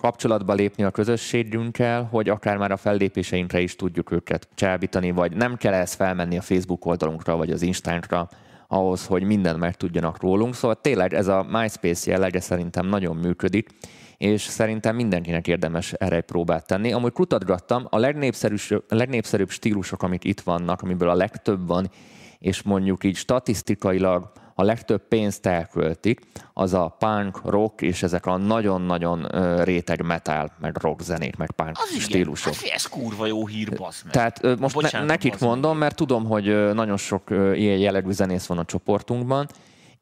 kapcsolatba lépni a közösségünkkel, hogy akár már a fellépéseinkre is tudjuk őket csábítani, vagy nem kell ezt felmenni a Facebook oldalunkra, vagy az Instagramra, ahhoz, hogy minden meg tudjanak rólunk. Szóval tényleg ez a MySpace jellege szerintem nagyon működik, és szerintem mindenkinek érdemes erre egy próbát tenni. Amúgy kutatgattam, a legnépszerűbb, legnépszerűbb stílusok, amik itt vannak, amiből a legtöbb van, és mondjuk így statisztikailag a legtöbb pénzt elköltik, az a punk, rock és ezek a nagyon-nagyon réteg metal, meg rock zenék, meg punk az stílusok. Igen, hát ez kurva jó hír, basz meg. Tehát most Bocsánat, ne, nekik mondom, mert tudom, hogy nagyon sok ilyen jellegű zenész van a csoportunkban,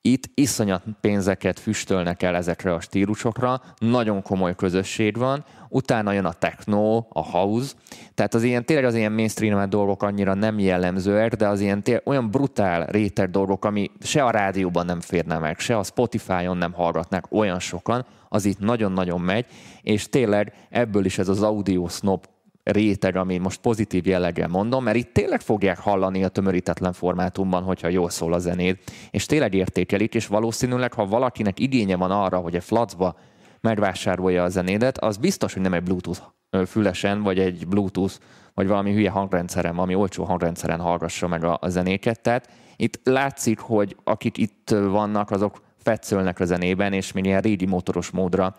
itt iszonyat pénzeket füstölnek el ezekre a stílusokra, nagyon komoly közösség van, utána jön a techno, a house, tehát az ilyen, tényleg az ilyen mainstream dolgok annyira nem jellemzőek, de az ilyen tényleg, olyan brutál réteg dolgok, ami se a rádióban nem férne meg, se a Spotify-on nem hallgatnak olyan sokan, az itt nagyon-nagyon megy, és tényleg ebből is ez az audio snob réteg, ami most pozitív jelleggel mondom, mert itt tényleg fogják hallani a tömörítetlen formátumban, hogyha jól szól a zenéd, és tényleg értékelik, és valószínűleg, ha valakinek igénye van arra, hogy egy flacba megvásárolja a zenédet, az biztos, hogy nem egy Bluetooth fülesen, vagy egy Bluetooth, vagy valami hülye hangrendszeren, valami olcsó hangrendszeren hallgassa meg a, a zenéket. Tehát itt látszik, hogy akik itt vannak, azok fetszölnek a zenében, és még ilyen régi motoros módra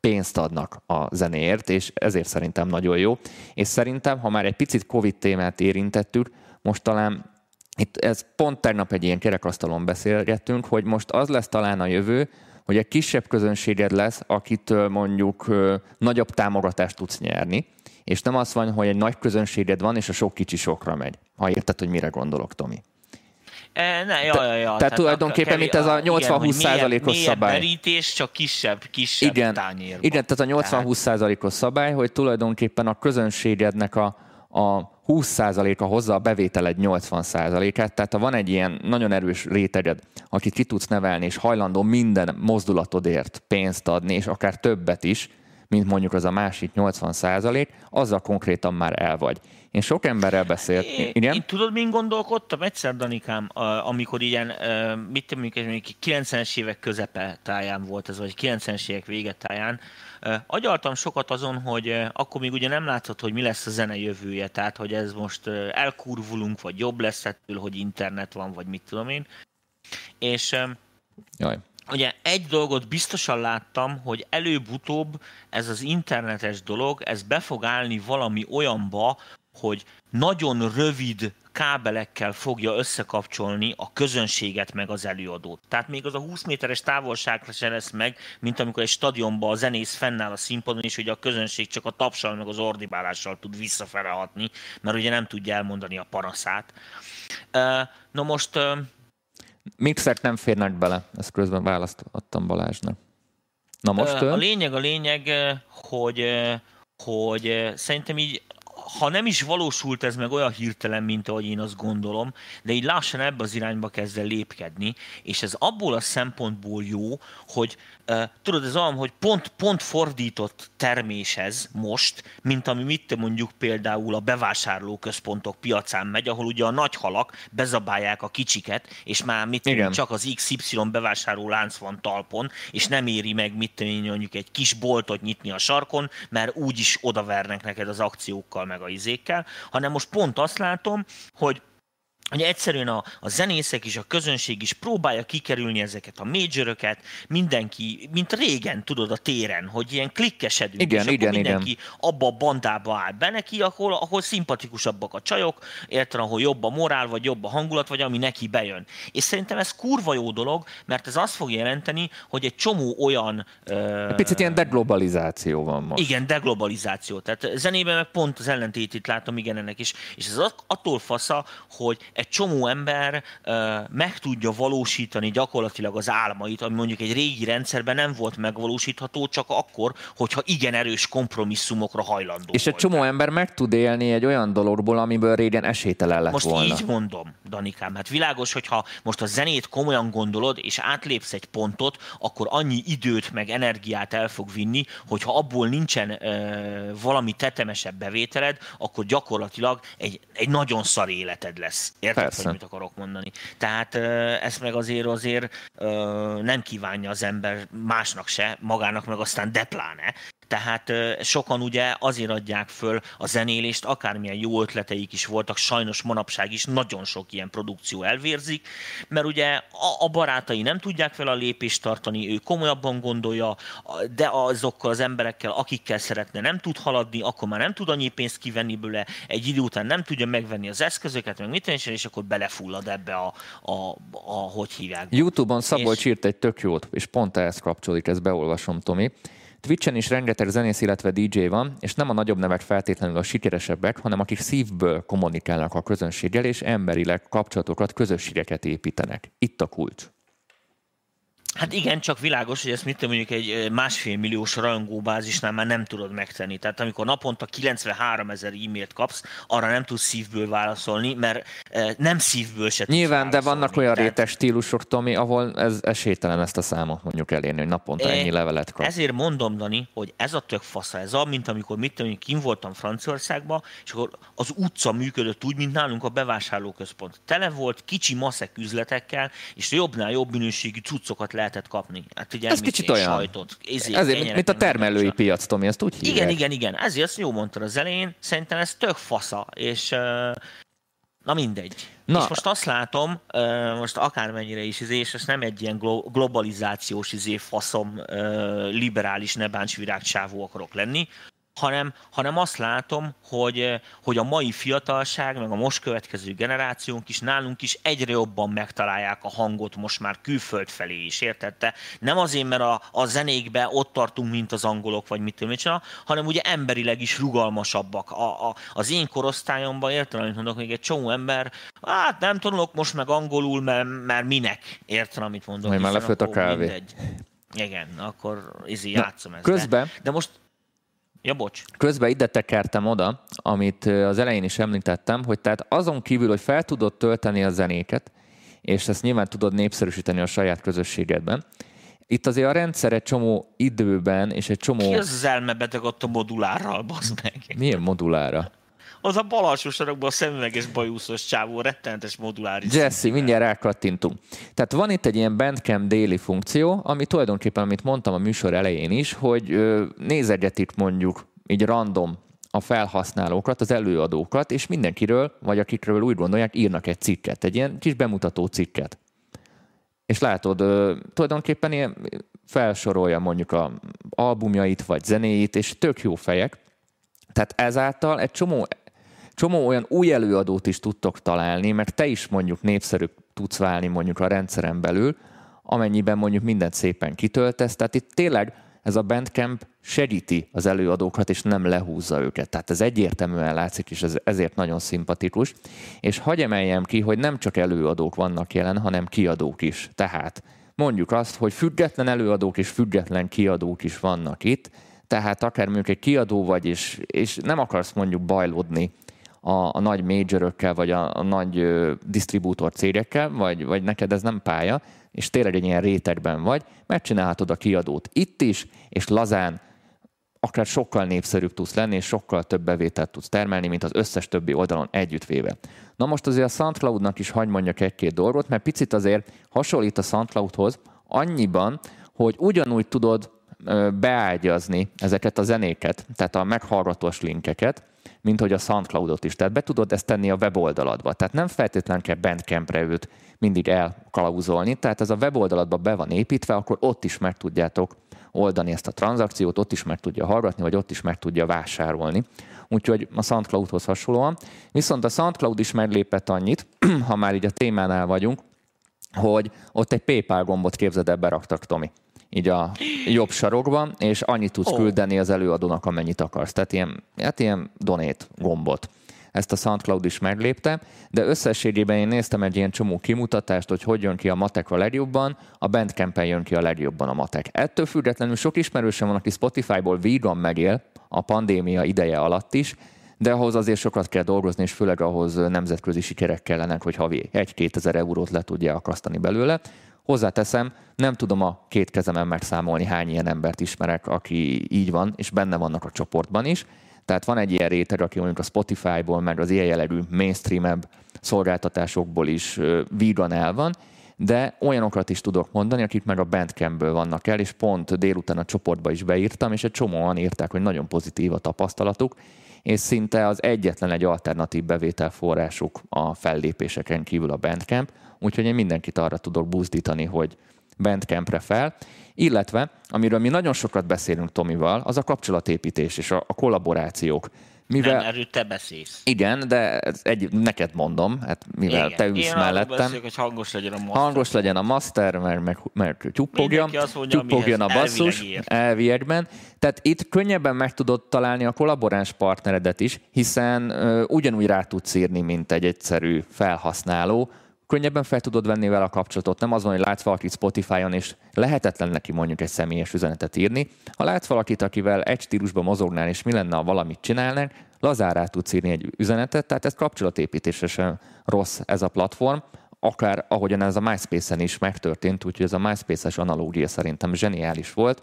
pénzt adnak a zenéért, és ezért szerintem nagyon jó. És szerintem, ha már egy picit Covid témát érintettük, most talán itt ez pont tegnap egy ilyen kerekasztalon beszélgettünk, hogy most az lesz talán a jövő, hogy egy kisebb közönséged lesz, akitől mondjuk nagyobb támogatást tudsz nyerni, és nem az van, hogy egy nagy közönséged van, és a sok kicsi sokra megy. Ha érted, hogy mire gondolok, Tomi. E, ne, ja, ja, ja. Tehát, tehát tulajdonképpen, mint ez a 80-20 százalékos szabály. merítés, csak kisebb, kisebb igen, tányérban. Igen, tehát a 80-20 százalékos szabály, hogy tulajdonképpen a közönségednek a, a 20%-a hozza a bevételed 80%-át, tehát ha van egy ilyen nagyon erős réteged, akit ki tudsz nevelni, és hajlandó minden mozdulatodért pénzt adni, és akár többet is, mint mondjuk az a másik 80 százalék, azzal konkrétan már el vagy. Én sok emberrel beszélt. Igen? én tudod, min gondolkodtam egyszer, Danikám, amikor ilyen, mit tudom, 90-es évek közepe táján volt ez, vagy 90-es évek vége táján, agyaltam sokat azon, hogy akkor még ugye nem látszott, hogy mi lesz a zene jövője, tehát hogy ez most elkurvulunk, vagy jobb lesz ettől, hogy internet van, vagy mit tudom én. És Jaj. Ugye egy dolgot biztosan láttam, hogy előbb-utóbb ez az internetes dolog, ez be fog állni valami olyanba, hogy nagyon rövid kábelekkel fogja összekapcsolni a közönséget meg az előadót. Tehát még az a 20 méteres távolságra se lesz meg, mint amikor egy stadionban a zenész fennáll a színpadon, és ugye a közönség csak a tapsal meg az ordibálással tud visszafele hatni, mert ugye nem tudja elmondani a paraszát. Na most... Mixek nem férnek bele, ezt közben választ adtam Balázsnak. Na most A lényeg a lényeg, hogy, hogy szerintem így ha nem is valósult ez meg olyan hirtelen, mint ahogy én azt gondolom, de így lassan ebbe az irányba kezd el lépkedni, és ez abból a szempontból jó, hogy tudod, ez olyan, hogy pont, pont fordított termés ez most, mint ami mit mondjuk például a bevásárlóközpontok piacán megy, ahol ugye a nagy halak bezabálják a kicsiket, és már mit tudom, csak az XY bevásárló lánc van talpon, és nem éri meg mit tudom, mondjuk egy kis boltot nyitni a sarkon, mert úgyis odavernek neked az akciókkal meg a izékkel, hanem most pont azt látom, hogy hogy egyszerűen a, a zenészek is, a közönség is próbálja kikerülni ezeket a majoröket, mindenki, mint régen, tudod, a téren, hogy ilyen klikkesedünk, igen, és igen, akkor mindenki igen. abba a bandába áll be neki, ahol, ahol szimpatikusabbak a csajok, érted, ahol jobb a morál, vagy jobb a hangulat, vagy ami neki bejön. És szerintem ez kurva jó dolog, mert ez azt fog jelenteni, hogy egy csomó olyan... Egy picit ilyen deglobalizáció van most. Igen, deglobalizáció. Tehát zenében meg pont az ellentétét látom igen ennek is. És ez attól fasza, hogy egy csomó ember meg tudja valósítani gyakorlatilag az álmait, ami mondjuk egy régi rendszerben nem volt megvalósítható, csak akkor, hogyha igen erős kompromisszumokra hajlandó És egy csomó ember meg tud élni egy olyan dologból, amiből régen esélytelen lett most volna. Most így mondom, Danikám, hát világos, hogyha most a zenét komolyan gondolod, és átlépsz egy pontot, akkor annyi időt meg energiát el fog vinni, hogyha abból nincsen uh, valami tetemesebb bevételed, akkor gyakorlatilag egy, egy nagyon szar életed lesz. Érted, Persze. hogy mit akarok mondani? Tehát ezt meg azért azért nem kívánja az ember másnak se, magának meg aztán depláne. Tehát sokan ugye azért adják föl a zenélést, akármilyen jó ötleteik is voltak, sajnos manapság is nagyon sok ilyen produkció elvérzik, mert ugye a, barátai nem tudják vele a lépést tartani, ő komolyabban gondolja, de azokkal az emberekkel, akikkel szeretne, nem tud haladni, akkor már nem tud annyi pénzt kivenni bőle, egy idő után nem tudja megvenni az eszközöket, meg mit tenni, és akkor belefullad ebbe a, a, a hogy hívják. Youtube-on Szabolcs és... írt egy tök jót, és pont ehhez kapcsolódik, ezt beolvasom, Tomi Twitchen is rengeteg zenész, illetve DJ van, és nem a nagyobb nevek feltétlenül a sikeresebbek, hanem akik szívből kommunikálnak a közönséggel, és emberileg kapcsolatokat, közösségeket építenek. Itt a kulcs. Hát igen, csak világos, hogy ezt mit mondjuk egy másfél milliós rajongóbázisnál már nem tudod megtenni. Tehát amikor naponta 93 ezer e-mailt kapsz, arra nem tudsz szívből válaszolni, mert nem szívből se Nyilván, de vannak olyan Tehát... rétes stílusok, Tomi, ahol ez esélytelen ezt a számot mondjuk elérni, hogy naponta é, ennyi levelet kap. Ezért mondom, Dani, hogy ez a tök fasza, ez a, mint amikor mit tudom, kim voltam Franciaországban, és akkor az utca működött úgy, mint nálunk a bevásárlóközpont. Tele volt kicsi maszek üzletekkel, és jobbnál jobb minőségű cuccokat lehetett kapni. Hát ugye, Ez kicsit olyan. Sajtot, ezért, Ezért, mint a termelői piac, Tomi, ezt úgy hívják. Igen, igen, igen. Ezért azt jó mondtad az elején, szerintem ez tök fasza, és na mindegy. Na. És most azt látom, most akármennyire is izé, és ez nem egy ilyen globalizációs izé faszom, liberális nebáncsvirágcsávó akarok lenni, hanem, hanem azt látom, hogy, eh, hogy a mai fiatalság, meg a most következő generációnk is nálunk is egyre jobban megtalálják a hangot most már külföld felé is, értette? Nem azért, mert a, a zenékbe ott tartunk, mint az angolok, vagy mit tudom, hanem ugye emberileg is rugalmasabbak. A, a, az én korosztályomban, értem, amit mondok, még egy csomó ember, hát nem tanulok most meg angolul, mert, mert minek, értem, amit mondok. Majd már lefőtt a kávé. Mindegy. Igen, akkor izi, játszom ezt. Közben, de, de most Ja, bocs. Közben ide tekertem oda, amit az elején is említettem, hogy tehát azon kívül, hogy fel tudod tölteni a zenéket, és ezt nyilván tudod népszerűsíteni a saját közösségedben, itt azért a rendszer egy csomó időben, és egy csomó... Ki az az elmebeteg ott a modulárral, bazd meg? Milyen modulára? Az a bal alsó sarokban a szemüveges bajuszos csávó, rettenetes moduláris. Jesse, mindjárt rákattintunk. Tehát van itt egy ilyen Bandcamp déli funkció, ami tulajdonképpen, amit mondtam a műsor elején is, hogy nézegetik mondjuk így random a felhasználókat, az előadókat, és mindenkiről, vagy akikről úgy gondolják, írnak egy cikket, egy ilyen kis bemutató cikket. És látod, tulajdonképpen ilyen felsorolja mondjuk a albumjait, vagy zenéit, és tök jó fejek. Tehát ezáltal egy csomó csomó olyan új előadót is tudtok találni, mert te is mondjuk népszerű tudsz válni mondjuk a rendszeren belül, amennyiben mondjuk mindent szépen kitöltesz. Tehát itt tényleg ez a Bandcamp segíti az előadókat, és nem lehúzza őket. Tehát ez egyértelműen látszik, és ez, ezért nagyon szimpatikus. És hagy emeljem ki, hogy nem csak előadók vannak jelen, hanem kiadók is. Tehát mondjuk azt, hogy független előadók és független kiadók is vannak itt, tehát akár mondjuk egy kiadó vagy, és, és nem akarsz mondjuk bajlódni a, a nagy majorökkel, vagy a, a nagy ö, disztribútor cégekkel, vagy, vagy neked ez nem pálya, és tényleg egy ilyen rétegben vagy, megcsinálhatod a kiadót itt is, és lazán akár sokkal népszerűbb tudsz lenni, és sokkal több bevételt tudsz termelni, mint az összes többi oldalon együttvéve. Na most azért a SoundCloud-nak is hagy mondjak egy-két dolgot, mert picit azért hasonlít a SoundCloud-hoz annyiban, hogy ugyanúgy tudod beágyazni ezeket a zenéket, tehát a meghallgatós linkeket, mint hogy a SoundCloudot is. Tehát be tudod ezt tenni a weboldaladba. Tehát nem feltétlenül kell Bandcampre őt mindig elkalauzolni. Tehát ez a weboldaladba be van építve, akkor ott is meg tudjátok oldani ezt a tranzakciót, ott is meg tudja hallgatni, vagy ott is meg tudja vásárolni. Úgyhogy a SoundCloudhoz hasonlóan. Viszont a SoundCloud is meglépett annyit, ha már így a témánál vagyunk, hogy ott egy PayPal gombot képzeld el, beraktak, Tomi így a jobb sarokban, és annyit tudsz oh. küldeni az előadónak, amennyit akarsz. Tehát ilyen, hát ilyen donate gombot. Ezt a SoundCloud is meglépte, de összességében én néztem egy ilyen csomó kimutatást, hogy hogy jön ki a matek a legjobban, a Bandcamp-en jön ki a legjobban a matek. Ettől függetlenül sok ismerősem van, aki Spotify-ból vígan megél a pandémia ideje alatt is, de ahhoz azért sokat kell dolgozni, és főleg ahhoz nemzetközi sikerek kellenek, hogy havi 1-2 ezer eurót le tudja akasztani belőle. Hozzáteszem, nem tudom a két kezemen megszámolni, hány ilyen embert ismerek, aki így van, és benne vannak a csoportban is. Tehát van egy ilyen réteg, aki mondjuk a Spotify-ból, meg az ilyen jellegű mainstream szolgáltatásokból is vígan el van, de olyanokat is tudok mondani, akik meg a Bandcampből vannak el, és pont délután a csoportba is beírtam, és egy csomóan írták, hogy nagyon pozitív a tapasztalatuk, és szinte az egyetlen egy alternatív bevételforrásuk a fellépéseken kívül a Bandcamp, úgyhogy én mindenkit arra tudok buzdítani, hogy Bandcampre fel, illetve, amiről mi nagyon sokat beszélünk Tomival, az a kapcsolatépítés és a, a kollaborációk. Mivel, nem, erről te beszélsz. Igen, de egy, neked mondom, hát mivel igen. te ülsz Én mellettem. Beszélek, hogy hangos legyen a master. Hangos legyen a master, mert, mert, mert tyuppogjon, tyuppogjon a basszus elviekben. Tehát itt könnyebben meg tudod találni a kollaboráns partneredet is, hiszen uh, ugyanúgy rá tudsz írni, mint egy egyszerű felhasználó, könnyebben fel tudod venni vele a kapcsolatot. Nem az van, hogy látsz valakit Spotify-on, és lehetetlen neki mondjuk egy személyes üzenetet írni. Ha látsz valakit, akivel egy stílusban mozognál, és mi lenne, ha valamit csinálnál, lazárá tudsz írni egy üzenetet, tehát ez kapcsolatépítésre rossz ez a platform, akár ahogyan ez a MySpace-en is megtörtént, úgyhogy ez a MySpace-es analógia szerintem zseniális volt.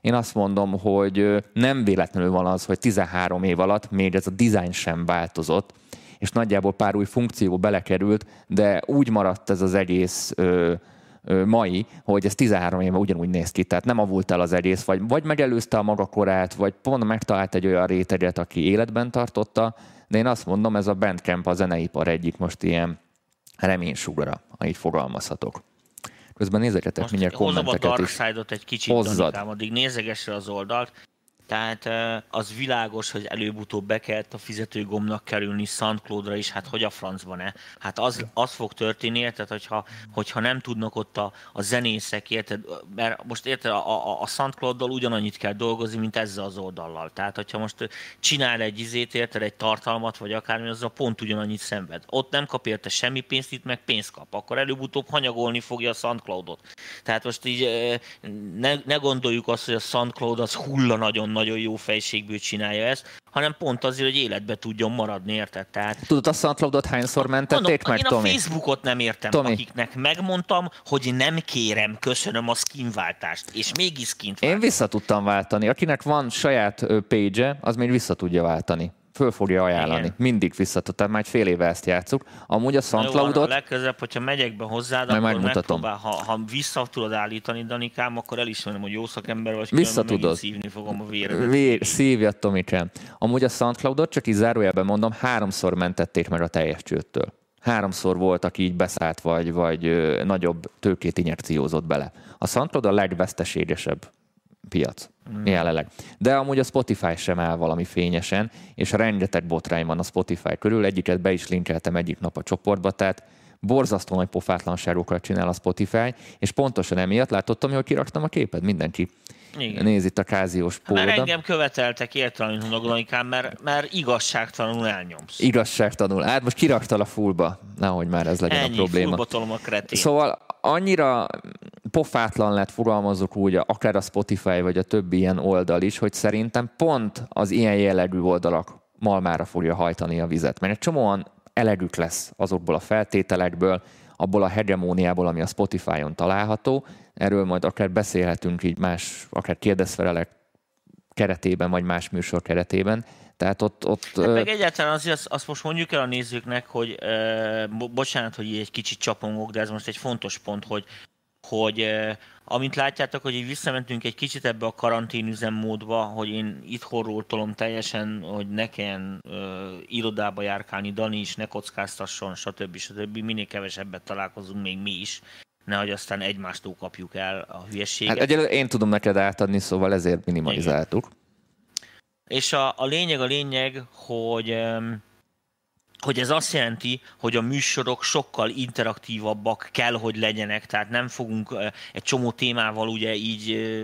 Én azt mondom, hogy nem véletlenül van az, hogy 13 év alatt még ez a design sem változott, és nagyjából pár új funkció belekerült, de úgy maradt ez az egész ö, mai, hogy ez 13 éve ugyanúgy néz ki, tehát nem avult el az egész, vagy, vagy megelőzte a maga korát, vagy pont megtalált egy olyan réteget, aki életben tartotta, de én azt mondom, ez a Bandcamp a zeneipar egyik most ilyen reménysugara, ha így fogalmazhatok. Közben nézegetek mindjárt kommenteket a Dark Side-ot egy kicsit, Hozzad. addig nézegesse az oldalt. Tehát az világos, hogy előbb-utóbb be kellett a fizetőgomnak kerülni SoundCloud-ra is, hát hogy a francban-e? Hát az, az fog történni, érted, hogyha, hogyha nem tudnak ott a, a zenészek, érted, mert most érted, a, a, a SoundCloud-dal ugyanannyit kell dolgozni, mint ezzel az oldallal. Tehát, hogyha most csinál egy izét, érted, egy tartalmat, vagy akármi, az a pont ugyanannyit szenved. Ott nem kap érte semmi pénzt, itt meg pénzt kap. Akkor előbb-utóbb hanyagolni fogja a SoundCloud-ot. Tehát most így ne, ne gondoljuk azt, hogy a SoundCloud az hulla nagyon nagyon jó fejségből csinálja ezt, hanem pont azért, hogy életbe tudjon maradni, érted? Tehát... Tudod, a SoundCloudot hányszor mentették Mondom, meg, én Tomi? a Facebookot nem értem, Tomi. akiknek megmondtam, hogy nem kérem, köszönöm a skinváltást, és mégis skint Én váltom. vissza tudtam váltani. Akinek van saját page az még vissza tudja váltani. Föl fogja ajánlani. Igen. Mindig vissza tudtam, már egy fél éve ezt játszuk. Amúgy a SoundCloudot, legközelebb, hogyha megyek be hozzád, Majd akkor megmutatom. megpróbál, ha, ha vissza tudod állítani, Danikám, akkor elismerem, hogy jó szakember vagy, Vissza különben megint tudod. szívni fogom a véredet. Vér, szívja Tomikám. Amúgy a SoundCloudot, csak így zárójelben mondom, háromszor mentették meg a teljes csőttől. Háromszor volt, aki így beszállt, vagy, vagy nagyobb tőkét injekciózott bele. A SoundCloud a legveszteségesebb piac mm. jelenleg. De amúgy a Spotify sem áll valami fényesen, és rengeteg botrány van a Spotify körül. Egyiket be is linkeltem egyik nap a csoportba, tehát borzasztó nagy pofátlanságokat csinál a Spotify, és pontosan emiatt látottam, hogy kiraktam a képet, mindenki Igen. néz itt a káziós Hát Mert engem követeltek értelemben, Danikám, mert, mert igazságtalanul elnyomsz. Igazságtanul. Hát most kiraktal a fullba. Nehogy már ez legyen Ennyi, a probléma. fullbatolom a kretén. Szóval annyira pofátlan lett, fogalmazok úgy, akár a Spotify vagy a többi ilyen oldal is, hogy szerintem pont az ilyen jellegű oldalak malmára fogja hajtani a vizet. Mert egy csomóan elegük lesz azokból a feltételekből, abból a hegemóniából, ami a Spotify-on található. Erről majd akár beszélhetünk így más, akár kérdezfelelek keretében, vagy más műsor keretében. Tehát ott, ott Hát ö, meg egyáltalán azért azt, azt most mondjuk el a nézőknek, hogy bo- bocsánat, hogy így egy kicsit csapongok, de ez most egy fontos pont, hogy, hogy amint látjátok, hogy így visszamentünk egy kicsit ebbe a karantén üzemmódba, hogy én itthonról tolom teljesen, hogy ne kelljen uh, irodába járkálni, Dani is ne kockáztasson, stb. stb. Minél kevesebbet találkozunk még mi is, nehogy aztán egymástól kapjuk el a hülyeséget. hát egyelőre én tudom neked átadni, szóval ezért minimalizáltuk. És a, a lényeg a lényeg, hogy, em, hogy ez azt jelenti, hogy a műsorok sokkal interaktívabbak kell, hogy legyenek, tehát nem fogunk egy csomó témával ugye így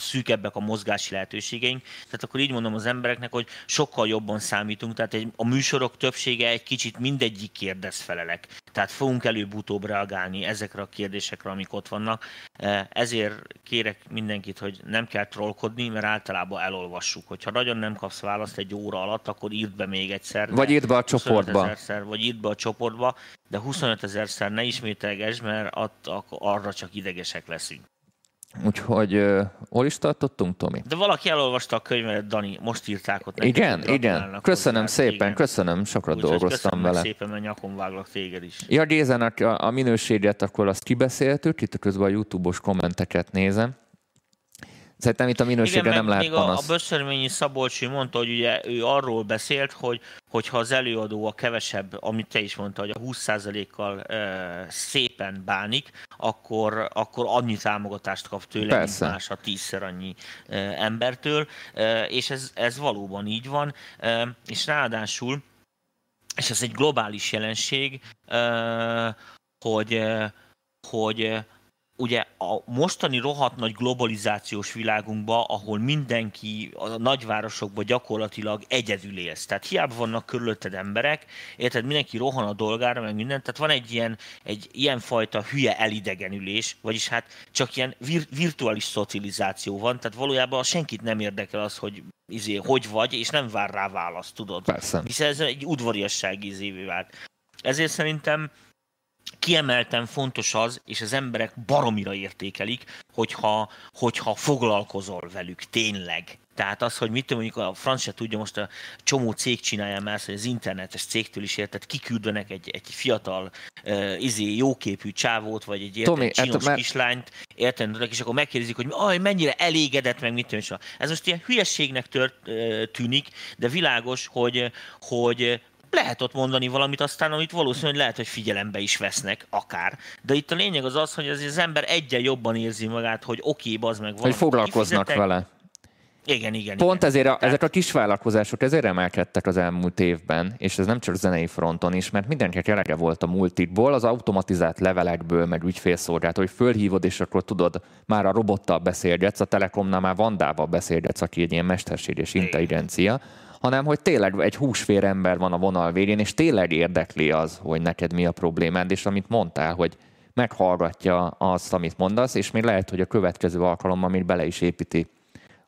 szűkebbek a mozgási lehetőségeink. Tehát akkor így mondom az embereknek, hogy sokkal jobban számítunk, tehát egy, a műsorok többsége egy kicsit mindegyik kérdez felelek. Tehát fogunk előbb-utóbb reagálni ezekre a kérdésekre, amik ott vannak. Eh, Ezért kérek mindenkit, hogy nem kell trollkodni, mert általában elolvassuk. Hogyha nagyon nem kapsz választ egy óra alatt, akkor írd be még egyszer. Vagy írd be a 25 csoportba. ezerszer, vagy írd be a csoportba, de 25 ezerszer ne ismételgesd, mert att, arra csak idegesek leszünk. Úgyhogy ö, hol is tartottunk, Tomi? De valaki elolvasta a könyvedet, Dani, most írták ott. Igen, igen. Köszönöm hozzá. szépen, Igen. köszönöm, sokat Úgyhogy dolgoztam köszönöm vele. szépen, mert nyakon váglak téged is. Ja, Gézának a, a minőséget akkor azt kibeszéltük, itt közben a YouTube-os kommenteket nézem. Szerintem itt a minőségre Igen, nem lehet még a, a panasz. Böszörményi Szabolcs ő mondta, hogy ugye ő arról beszélt, hogy hogyha az előadó a kevesebb, amit te is mondta, hogy a 20%-kal e, szépen bánik, akkor, akkor annyi támogatást kap tőle, Persze. mint más a tízszer annyi e, embertől, e, és ez, ez valóban így van, e, és ráadásul, és ez egy globális jelenség, e, hogy, e, hogy ugye a mostani rohadt nagy globalizációs világunkban, ahol mindenki a nagyvárosokban gyakorlatilag egyedül élsz. Tehát hiába vannak körülötted emberek, érted, mindenki rohan a dolgára, meg mindent, tehát van egy ilyen, egy ilyen fajta hülye elidegenülés, vagyis hát csak ilyen vir- virtuális szocializáció van, tehát valójában senkit nem érdekel az, hogy izé, hogy vagy, és nem vár rá választ, tudod. Persze. Hiszen ez egy udvariassági izévé vált. Ezért szerintem kiemelten fontos az, és az emberek baromira értékelik, hogyha, hogyha foglalkozol velük tényleg. Tehát az, hogy mit tudom, mondjuk a franc se tudja, most a csomó cég csinálja már, hogy az internetes cégtől is érted, kiküldenek egy, egy fiatal, uh, izé, jóképű csávót, vagy egy érted, Tomi, hát csinos már- kislányt, érted, és akkor megkérdezik, hogy aj, mennyire elégedett, meg mit tudom, ez most ilyen hülyességnek tört, tűnik, de világos, hogy, hogy lehet ott mondani valamit, aztán amit valószínűleg lehet, hogy figyelembe is vesznek, akár. De itt a lényeg az az, hogy az, az ember egyen jobban érzi magát, hogy oké, okay, bazd meg Hogy valamit foglalkoznak kifizetek. vele. Igen, igen. Pont igen. ezért a, Tehát- ezek a kis vállalkozások ezért emelkedtek az elmúlt évben, és ez nem csak zenei fronton is, mert mindenkinek elege volt a multikból, az automatizált levelekből, meg ügyfélszolgált, hogy fölhívod, és akkor tudod, már a robottal beszélgetsz, a Telekomnál már Vandával beszélgetsz, aki egy ilyen mesterséges intelligencia, hanem hogy tényleg egy húsfér ember van a vonal végén, és tényleg érdekli az, hogy neked mi a problémád, és amit mondtál, hogy meghallgatja azt, amit mondasz, és még lehet, hogy a következő alkalommal még bele is építi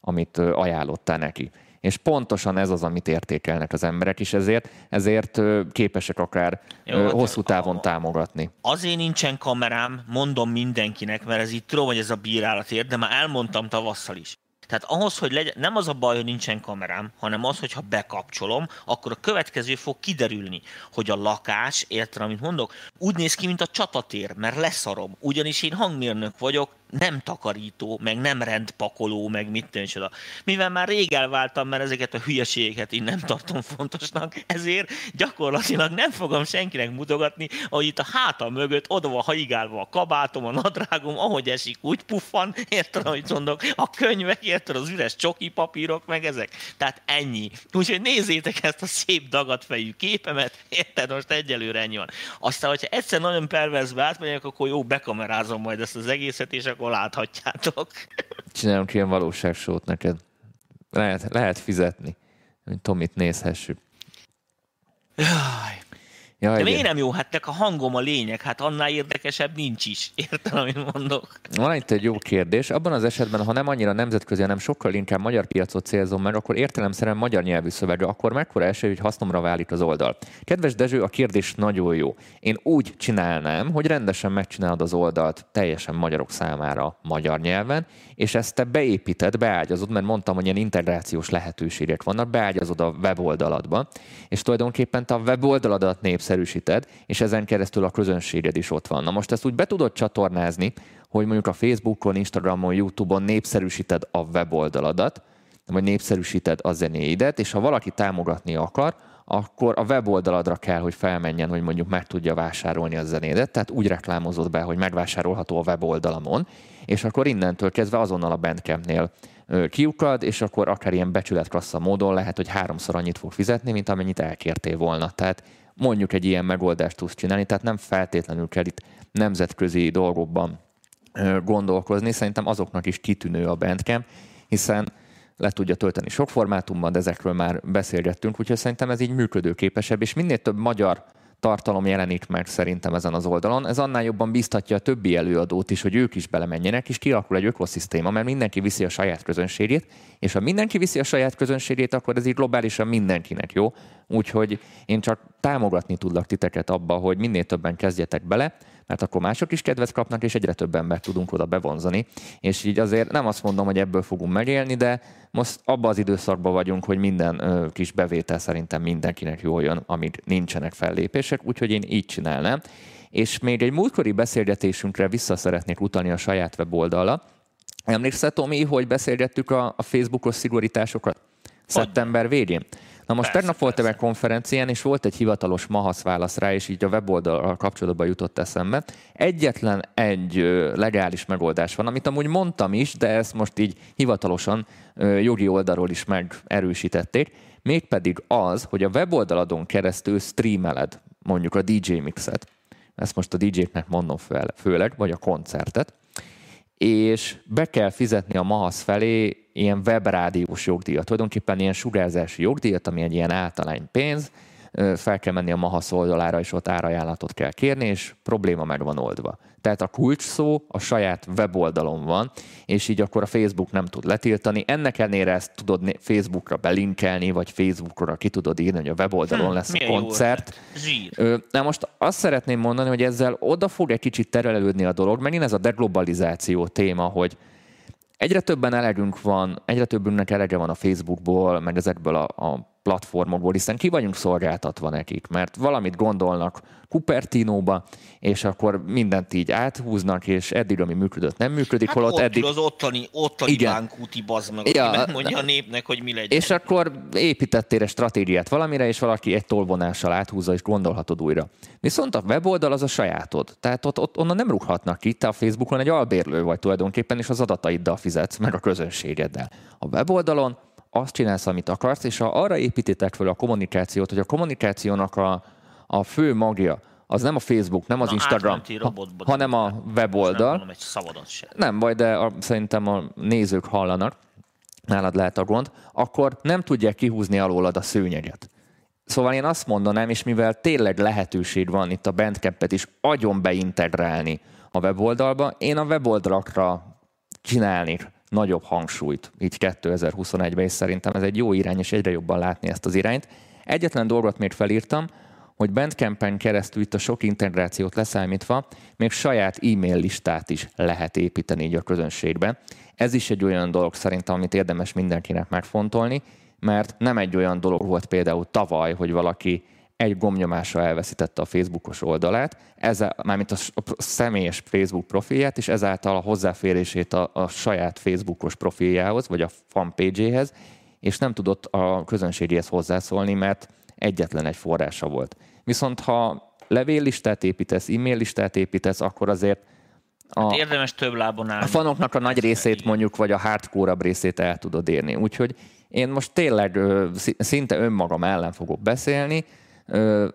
amit ajánlottál neki. És pontosan ez az, amit értékelnek az emberek, és ezért, ezért képesek akár Jó, hát hosszú távon a, támogatni. Azért nincsen kamerám, mondom mindenkinek, mert ez itt tudom, hogy ez a bírálat ér, de már elmondtam tavasszal is. Tehát ahhoz, hogy legyen, nem az a baj, hogy nincsen kamerám, hanem az, hogy ha bekapcsolom, akkor a következő fog kiderülni, hogy a lakás, érted, amit mondok, úgy néz ki, mint a csatatér, mert leszarom. Ugyanis én hangmérnök vagyok, nem takarító, meg nem rendpakoló, meg mit tűncsoda. Mivel már rég elváltam, mert ezeket a hülyeségeket én nem tartom fontosnak, ezért gyakorlatilag nem fogom senkinek mutogatni, hogy itt a hátam mögött oda van haigálva a kabátom, a nadrágom, ahogy esik, úgy puffan, érted, amit mondok, a könyvek, érted, az üres csoki papírok, meg ezek. Tehát ennyi. Úgyhogy nézzétek ezt a szép dagadfejű képemet, érted, most egyelőre ennyi van. Aztán, hogyha egyszer nagyon perverzbe átmegyek, akkor jó, bekamerázom majd ezt az egészet, és akkor láthatjátok. Csinálunk ilyen valóságsót neked. Lehet, lehet fizetni, hogy Tomit nézhessük. Jaj. Jaj, de miért nem jó? Hát a hangom a lényeg, hát annál érdekesebb nincs is. Értem, amit mondok? Van itt egy jó kérdés. Abban az esetben, ha nem annyira nemzetközi, hanem sokkal inkább magyar piacot célzom meg, akkor értelemszerűen magyar nyelvű szövegre, akkor mekkora esély, hogy hasznomra válik az oldal? Kedves Dezső, a kérdés nagyon jó. Én úgy csinálnám, hogy rendesen megcsinálod az oldalt teljesen magyarok számára magyar nyelven, és ezt te beépíted, beágyazod, mert mondtam, hogy ilyen integrációs lehetőségek vannak, beágyazod a weboldaladba, és tulajdonképpen te a weboldaladat népszerűsíted, és ezen keresztül a közönséged is ott van. Na most ezt úgy be tudod csatornázni, hogy mondjuk a Facebookon, Instagramon, YouTube-on népszerűsíted a weboldaladat, vagy népszerűsíted a zenéidet, és ha valaki támogatni akar, akkor a weboldaladra kell, hogy felmenjen, hogy mondjuk meg tudja vásárolni a zenédet, tehát úgy reklámozod be, hogy megvásárolható a weboldalamon, és akkor innentől kezdve azonnal a Bandcampnél kiukad, és akkor akár ilyen becsületklassza módon lehet, hogy háromszor annyit fog fizetni, mint amennyit elkértél volna. Tehát mondjuk egy ilyen megoldást tudsz csinálni, tehát nem feltétlenül kell itt nemzetközi dolgokban gondolkozni. Szerintem azoknak is kitűnő a Bandcamp, hiszen le tudja tölteni sok formátumban, de ezekről már beszélgettünk, úgyhogy szerintem ez így működőképesebb, és minél több magyar tartalom jelenik meg szerintem ezen az oldalon. Ez annál jobban biztatja a többi előadót is, hogy ők is belemenjenek, és kialakul egy ökoszisztéma, mert mindenki viszi a saját közönségét, és ha mindenki viszi a saját közönségét, akkor ez így globálisan mindenkinek jó. Úgyhogy én csak támogatni tudlak titeket abba, hogy minél többen kezdjetek bele, mert akkor mások is kedvet kapnak, és egyre több embert tudunk oda bevonzani. És így azért nem azt mondom, hogy ebből fogunk megélni, de most abban az időszakban vagyunk, hogy minden ö, kis bevétel szerintem mindenkinek jól jön, amíg nincsenek fellépések, úgyhogy én így csinálnám. És még egy múltkori beszélgetésünkre vissza szeretnék utalni a saját weboldalra. Emlékszel, Tomi, hogy beszélgettük a, a Facebookos szigorításokat szeptember végén? Na most persze, tegnap voltam egy konferencián, és volt egy hivatalos mahasz válasz rá, és így a weboldal kapcsolatban jutott eszembe. Egyetlen egy legális megoldás van, amit amúgy mondtam is, de ezt most így hivatalosan jogi oldalról is megerősítették, mégpedig az, hogy a weboldaladon keresztül streameled mondjuk a DJ mixet, ezt most a DJ-knek mondom főleg, vagy a koncertet, és be kell fizetni a MAHASZ felé ilyen webrádiós jogdíjat, tulajdonképpen ilyen sugárzási jogdíjat, ami egy ilyen általány pénz, fel kell menni a MAHASZ oldalára, és ott árajánlatot kell kérni, és probléma meg van oldva. Tehát a kulcs szó a saját weboldalon van, és így akkor a Facebook nem tud letiltani. Ennek ellenére ezt tudod Facebookra belinkelni, vagy Facebookra ki tudod írni, hogy a weboldalon hm, lesz a koncert. Na most azt szeretném mondani, hogy ezzel oda fog egy kicsit terelődni a dolog, megint ez a deglobalizáció téma, hogy egyre többen elegünk van, egyre többünknek elege van a Facebookból, meg ezekből a, a platformokból, hiszen ki vagyunk szolgáltatva nekik, mert valamit gondolnak Cupertino-ba, és akkor mindent így áthúznak, és eddig, ami működött, nem működik, hát holott ott eddig... az ottani, ottani Igen. bánkúti bazd meg, ja, nem mondja a népnek, hogy mi legyen. És akkor építettél egy stratégiát valamire, és valaki egy tolvonással áthúzza, és gondolhatod újra. Viszont a weboldal az a sajátod. Tehát ott, ott onnan nem rúghatnak ki, te a Facebookon egy albérlő vagy tulajdonképpen, és az adataiddal fizetsz, meg a közönségeddel. A weboldalon azt csinálsz, amit akarsz, és ha arra építitek fel a kommunikációt, hogy a kommunikációnak a, a fő magja az nem a Facebook, nem az Na, Instagram, ha, hanem a weboldal. Nem, egy nem baj, de a, szerintem a nézők hallanak, nálad lehet a gond, akkor nem tudják kihúzni alólad a szőnyeget. Szóval én azt mondanám, és mivel tényleg lehetőség van itt a Bandcampet is agyon beintegrálni a weboldalba, én a weboldalakra csinálnék nagyobb hangsúlyt így 2021-ben, és szerintem ez egy jó irány, és egyre jobban látni ezt az irányt. Egyetlen dolgot még felírtam, hogy Bandcampen keresztül itt a sok integrációt leszámítva, még saját e-mail listát is lehet építeni így a közönségbe. Ez is egy olyan dolog szerintem, amit érdemes mindenkinek megfontolni, mert nem egy olyan dolog volt például tavaly, hogy valaki egy gomnyomásra elveszítette a Facebookos oldalát, ezzel, mármint a, a személyes Facebook profilját, és ezáltal a hozzáférését a, a saját Facebookos profiljához, vagy a fanpage-éhez, és nem tudott a közönségéhez hozzászólni, mert egyetlen egy forrása volt. Viszont ha levéllistát építesz, e-mail listát építesz, akkor azért a, hát érdemes több lábon állni. A fanoknak a nagy részét mondjuk, vagy a hardcore részét el tudod érni. Úgyhogy én most tényleg szinte önmagam ellen fogok beszélni,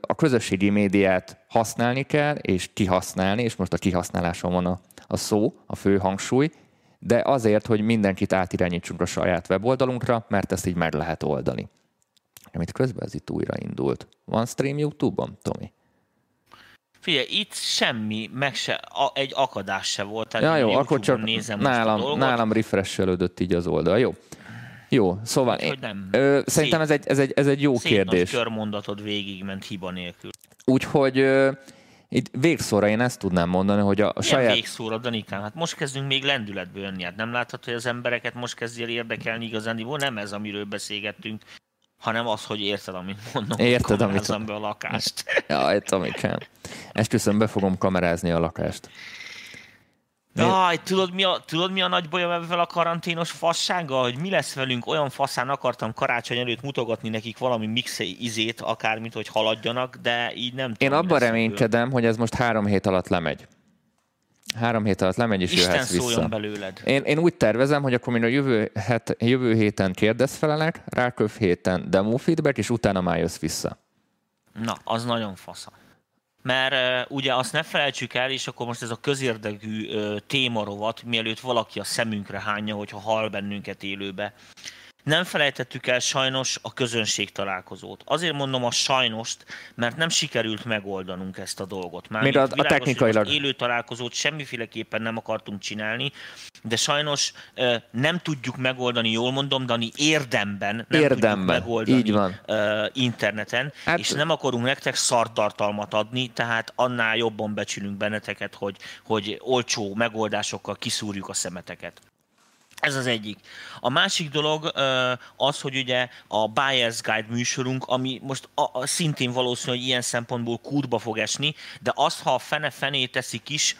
a közösségi médiát használni kell, és kihasználni, és most a kihasználáson van a, a szó, a fő hangsúly, de azért, hogy mindenkit átirányítsunk a saját weboldalunkra, mert ezt így meg lehet oldani. Amit közben ez itt újraindult. Van stream YouTube-on, Tomi? Figyelj, itt semmi, meg se, a, egy akadás se volt. Tehát ja, jó, akkor csak nézem nálam, nálam refreshelődött így az oldal. Jó. Jó, szóval én, nem. Ö, szerintem ez egy, ez, egy, ez egy jó szép kérdés. Szép körmondatod végigment hiba nélkül. Úgyhogy ö, itt végszóra én ezt tudnám mondani, hogy a, Milyen saját... végszóra, Danikám? Hát most kezdünk még lendületből jönni. Hát nem látható, hogy az embereket most kezdi el érdekelni igazán, nem ez, amiről beszélgettünk, hanem az, hogy érted, amit mondom. Érted, amit... be a lakást. Jaj, Tomikám. Esküszöm, be fogom kamerázni a lakást. Jaj, tudod mi, a, tudod mi a nagy bajom ebben a karanténos fassággal, hogy mi lesz velünk, olyan faszán akartam karácsony előtt mutogatni nekik valami mixe izét, akármit, hogy haladjanak, de így nem tudom. Én abban reménykedem, hogy ez most három hét alatt lemegy. Három hét alatt lemegy, és Isten jöhetsz vissza. belőled. Én, én úgy tervezem, hogy akkor mind a jövő, het, jövő héten kérdezfelelek, ráköv héten demo feedback, és utána már jössz vissza. Na, az nagyon fasza mert ugye azt ne felejtsük el, és akkor most ez a közérdekű témarovat, mielőtt valaki a szemünkre hányja, hogyha hal bennünket élőbe. Nem felejtettük el sajnos a közönség találkozót. Azért mondom a sajnost, mert nem sikerült megoldanunk ezt a dolgot. Már Még a, a technikailag... Élő találkozót semmiféleképpen nem akartunk csinálni, de sajnos nem tudjuk megoldani, jól mondom, Dani, érdemben nem érdemben. tudjuk megoldani Így van. interneten, hát... és nem akarunk nektek szartartalmat adni, tehát annál jobban becsülünk benneteket, hogy, hogy olcsó megoldásokkal kiszúrjuk a szemeteket. Ez az egyik. A másik dolog az, hogy ugye a Buyer's Guide műsorunk, ami most a, a szintén valószínű, hogy ilyen szempontból kútba fog esni, de azt, ha a fene-fené teszik is,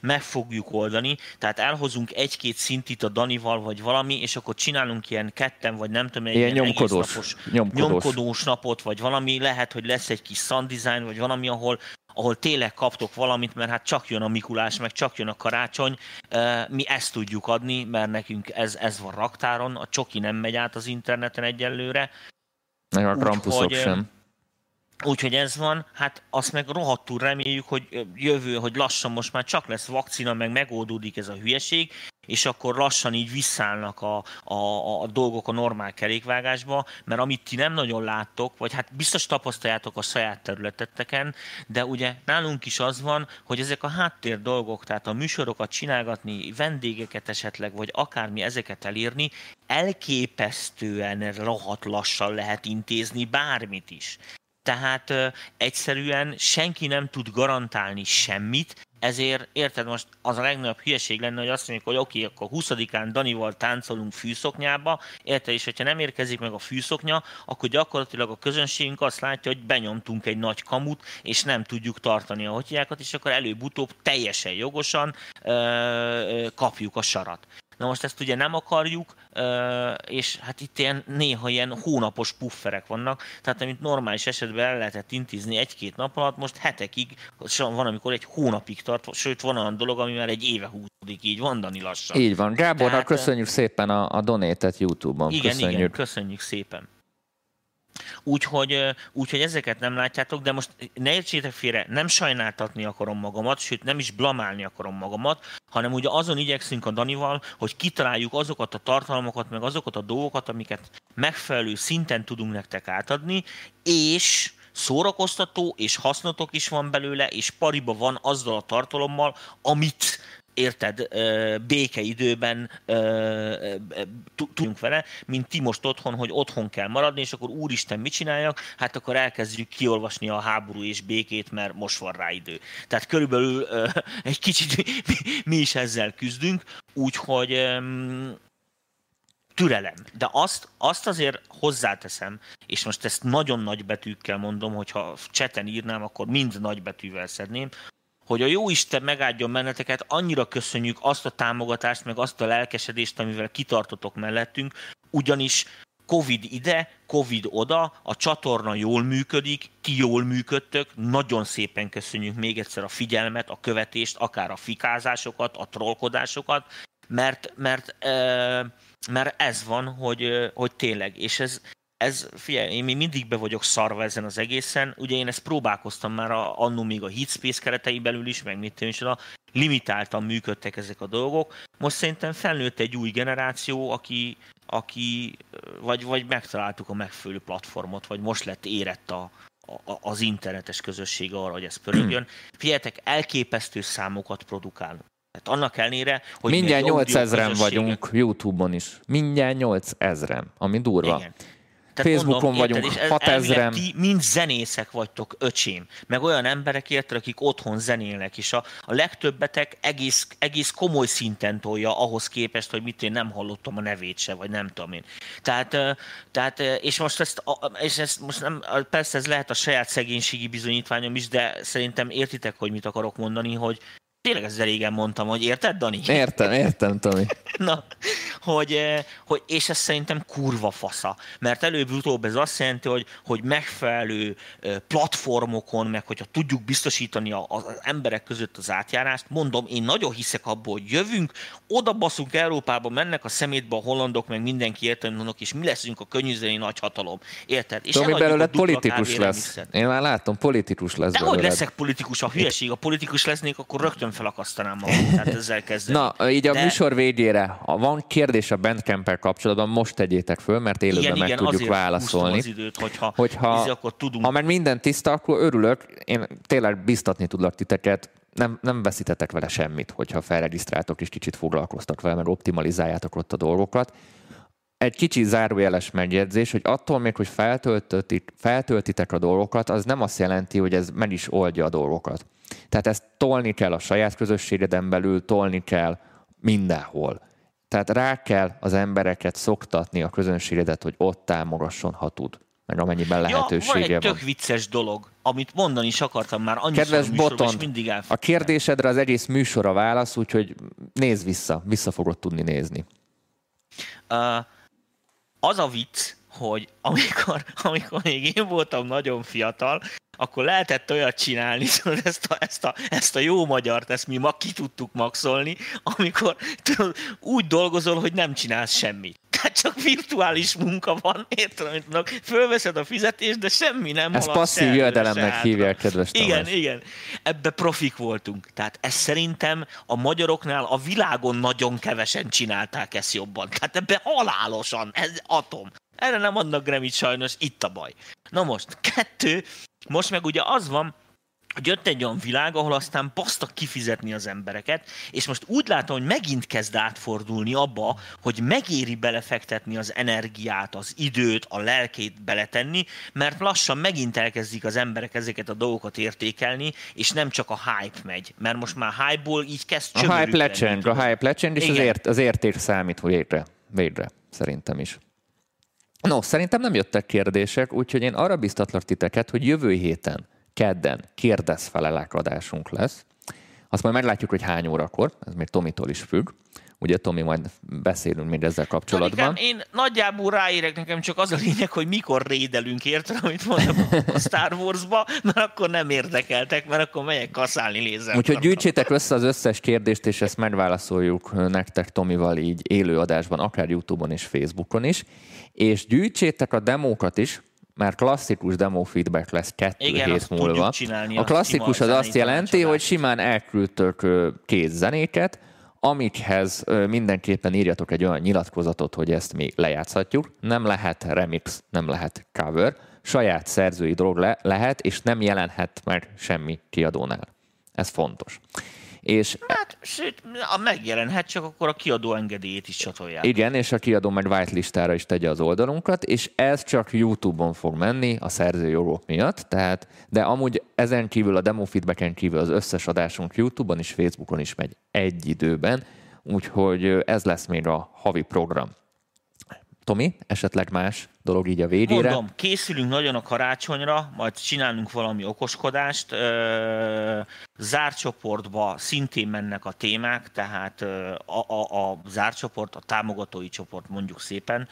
meg fogjuk oldani. Tehát elhozunk egy-két szintit a Danival, vagy valami, és akkor csinálunk ilyen ketten, vagy nem tudom, egy ilyen, ilyen nyomkodós, napos, nyomkodós. nyomkodós napot, vagy valami, lehet, hogy lesz egy kis sound design, vagy valami, ahol ahol tényleg kaptok valamit, mert hát csak jön a Mikulás, meg csak jön a karácsony, mi ezt tudjuk adni, mert nekünk ez, ez van raktáron, a csoki nem megy át az interneten egyelőre. Meg a krampuszok Úgy, sem. Úgyhogy ez van, hát azt meg rohadtul reméljük, hogy jövő, hogy lassan most már csak lesz vakcina, meg megoldódik ez a hülyeség, és akkor lassan így visszállnak a, a, a dolgok a normál kerékvágásba, mert amit ti nem nagyon láttok, vagy hát biztos tapasztaljátok a saját területeteken, de ugye nálunk is az van, hogy ezek a háttér dolgok, tehát a műsorokat csinálgatni, vendégeket esetleg, vagy akármi ezeket elírni, elképesztően rohadt lassan lehet intézni bármit is. Tehát egyszerűen senki nem tud garantálni semmit, ezért érted most az a legnagyobb hülyeség lenne, hogy azt mondjuk, hogy oké, okay, akkor 20-án Danival táncolunk fűszoknyába, érted, és hogyha nem érkezik meg a fűszoknya, akkor gyakorlatilag a közönségünk azt látja, hogy benyomtunk egy nagy kamut, és nem tudjuk tartani a hotyákat, és akkor előbb-utóbb teljesen jogosan ö, kapjuk a sarat. Na most ezt ugye nem akarjuk, és hát itt ilyen, néha ilyen hónapos pufferek vannak, tehát amit normális esetben el lehetett intézni egy-két nap alatt, most hetekig, van amikor egy hónapig tart, sőt van olyan dolog, ami már egy éve húzódik, így van, Dani lassan. Így van. Gábornak Tehát, köszönjük szépen a, a donétet YouTube-on. Igen, köszönjük. igen, köszönjük szépen. Úgyhogy, úgyhogy ezeket nem látjátok, de most ne értsétek félre, nem sajnáltatni akarom magamat, sőt nem is blamálni akarom magamat, hanem ugye azon igyekszünk a Danival, hogy kitaláljuk azokat a tartalmakat, meg azokat a dolgokat, amiket megfelelő szinten tudunk nektek átadni, és szórakoztató és hasznotok is van belőle, és pariba van azzal a tartalommal, amit érted, békeidőben tudjunk vele, mint ti most otthon, hogy otthon kell maradni, és akkor úristen, mit csináljak? Hát akkor elkezdjük kiolvasni a háború és békét, mert most van rá idő. Tehát körülbelül egy kicsit mi is ezzel küzdünk, úgyhogy türelem. De azt, azt azért hozzáteszem, és most ezt nagyon nagy betűkkel mondom, hogyha cseten írnám, akkor mind nagy betűvel szedném, hogy a jó Isten megáldjon benneteket, annyira köszönjük azt a támogatást, meg azt a lelkesedést, amivel kitartotok mellettünk, ugyanis Covid ide, Covid oda, a csatorna jól működik, ti jól működtök, nagyon szépen köszönjük még egyszer a figyelmet, a követést, akár a fikázásokat, a trollkodásokat, mert, mert, mert ez van, hogy, hogy tényleg, és ez, ez, figyelj, én még mindig be vagyok szarva ezen az egészen. Ugye én ezt próbálkoztam már a, annó még a Heatspace keretei belül is, meg mit is, a limitáltan működtek ezek a dolgok. Most szerintem felnőtt egy új generáció, aki, aki vagy, vagy megtaláltuk a megfelelő platformot, vagy most lett érett a, a, az internetes közösség arra, hogy ez pörögjön. Figyeljetek, elképesztő számokat produkálunk. Tehát annak ellenére, hogy Mindjárt 8000-en vagyunk YouTube-on is. Mindjárt 8000-en, ami durva. Igen. Tehát Facebookon mondom, vagyunk érted, 6000 Ti mind zenészek vagytok, öcsém. Meg olyan emberek érted, akik otthon zenélnek, és a, a legtöbbetek egész, egész komoly szinten tolja ahhoz képest, hogy mit én nem hallottam a nevét se, vagy nem tudom én. Tehát, tehát és most ezt, és ezt most nem, persze ez lehet a saját szegénységi bizonyítványom is, de szerintem értitek, hogy mit akarok mondani, hogy Tényleg ez régen mondtam, hogy érted, Dani? Értem, értem, Tomi. Na, hogy, eh, hogy, és ez szerintem kurva fasza, mert előbb-utóbb ez azt jelenti, hogy, hogy megfelelő eh, platformokon, meg hogyha tudjuk biztosítani az emberek között az átjárást, mondom, én nagyon hiszek abból, hogy jövünk, oda baszunk Európába, mennek a szemétbe a hollandok, meg mindenki értelműnök, és mi leszünk a könnyűzeni nagyhatalom. Érted? És Tomi belőle politikus lesz. Én már látom, politikus lesz. De hogy leszek politikus, a hülyeség, a politikus lesznék, akkor rögtön felakasztanám magam, tehát ezzel kezdem. Na, így a De... műsor végére, ha van kérdés a bandcamp kapcsolatban, most tegyétek föl, mert élőben igen, meg igen, tudjuk válaszolni. Az időt, hogyha, hogyha ízi, akkor tudunk. Ha meg minden tiszta, akkor örülök. Én tényleg biztatni tudlak titeket, nem, nem veszítetek vele semmit, hogyha felregisztráltok és kicsit foglalkoztak vele, meg optimalizáljátok ott a dolgokat. Egy kicsi zárójeles megjegyzés, hogy attól még, hogy feltöltitek a dolgokat, az nem azt jelenti, hogy ez meg is oldja a dolgokat. Tehát ezt tolni kell a saját közösségeden belül, tolni kell mindenhol. Tehát rá kell az embereket szoktatni a közönségedet, hogy ott támogasson, ha tud meg amennyiben lehetősége ja, van. Egy tök vicces dolog, amit mondani is akartam már annyiszor Kedves Botond, mindig a kérdésedre az egész műsor a válasz, úgyhogy nézz vissza, vissza fogod tudni nézni. Uh, az a vicc, hogy amikor, amikor még én voltam nagyon fiatal, akkor lehetett olyat csinálni, tudod, ezt a, ezt, a, ezt a jó magyart, ezt mi ma ki tudtuk maxolni, amikor tudod, úgy dolgozol, hogy nem csinálsz semmit. Tehát csak virtuális munka van, érted, amit mondok, fölveszed a fizetést, de semmi nem Ez passzív jövedelemnek hívják, kedves Tamás. Igen, igen. Ebbe profik voltunk. Tehát ez szerintem a magyaroknál a világon nagyon kevesen csinálták ezt jobban. Tehát ebbe halálosan, ez atom. Erre nem adnak Grammy sajnos, itt a baj. Na most, kettő, most meg ugye az van, hogy jött egy olyan világ, ahol aztán basztak kifizetni az embereket, és most úgy látom, hogy megint kezd átfordulni abba, hogy megéri belefektetni az energiát, az időt, a lelkét beletenni, mert lassan megint elkezdik az emberek ezeket a dolgokat értékelni, és nem csak a hype megy, mert most már hype-ból így kezd A hype lecseng, a hype lecseng, és az, ért, az érték számít végre, végre, szerintem is. No, szerintem nem jöttek kérdések, úgyhogy én arra biztatlak titeket, hogy jövő héten, kedden kérdezfelelek adásunk lesz. Azt majd meglátjuk, hogy hány órakor, ez még Tomitól is függ. Ugye, Tomi, majd beszélünk még ezzel kapcsolatban. Tonikám, én nagyjából ráérek, nekem csak az a lényeg, hogy mikor rédelünk, érted, amit mondom a Star Wars-ba, mert akkor nem érdekeltek, mert akkor megyek kaszálni lézert. Úgyhogy gyűjtsétek össze az összes kérdést, és ezt megválaszoljuk nektek Tomival így élő adásban, akár YouTube-on és Facebookon is. És gyűjtsétek a demókat is, mert klasszikus demo feedback lesz kettő Igen, hét múlva. A klasszikus az azt jelenti, hogy simán elküldtök két zenéket, amikhez mindenképpen írjatok egy olyan nyilatkozatot, hogy ezt mi lejátszhatjuk. Nem lehet remix, nem lehet cover, saját szerzői dolog le- lehet, és nem jelenhet meg semmi kiadónál. Ez fontos. És Hát, sőt, megjelenhet, csak akkor a kiadó engedélyét is csatolják. igen, és a kiadó meg whitelistára is tegye az oldalunkat, és ez csak YouTube-on fog menni a szerzőjogok miatt, tehát, de amúgy ezen kívül a demo feedbacken kívül az összes adásunk YouTube-on és Facebookon is megy egy időben, úgyhogy ez lesz még a havi program. Tomi, esetleg más dolog így a végére? Mondom, készülünk nagyon a karácsonyra, majd csinálunk valami okoskodást. Zárt csoportba szintén mennek a témák, tehát a, a, a zárt csoport, a támogatói csoport mondjuk szépen.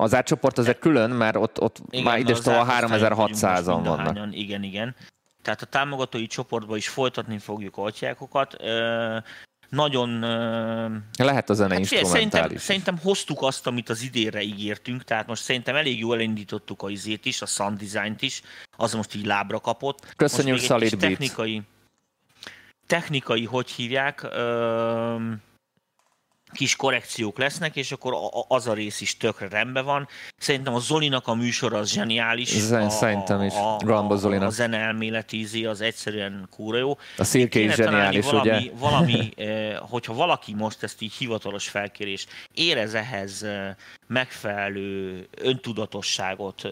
Az átcsoport az egy külön, mert ott, ott Igen, már vagyunk most 3600-an vannak. Igen, igen. Tehát a támogatói csoportba is folytatni fogjuk a atyákokat. Nagyon Lehet a zene Hát figyelj, szerintem, szerintem hoztuk azt, amit az idénre ígértünk, tehát most szerintem elég jól elindítottuk a izét is, a sound design-t is, az most így lábra kapott. Köszönjük, most még egy Solid Beat. technikai, technikai, hogy hívják, ö, kis korrekciók lesznek, és akkor az a rész is tökre rendben van. Szerintem a Zolinak a műsora az zseniális. Zen- szerintem is. A, Ramba a, Zolinak. a zene elméleti izé az egyszerűen kúra jó. A szirke is zseniális, valami, ugye? valami eh, hogyha valaki most ezt így hivatalos felkérés érez ehhez eh, megfelelő öntudatosságot, eh,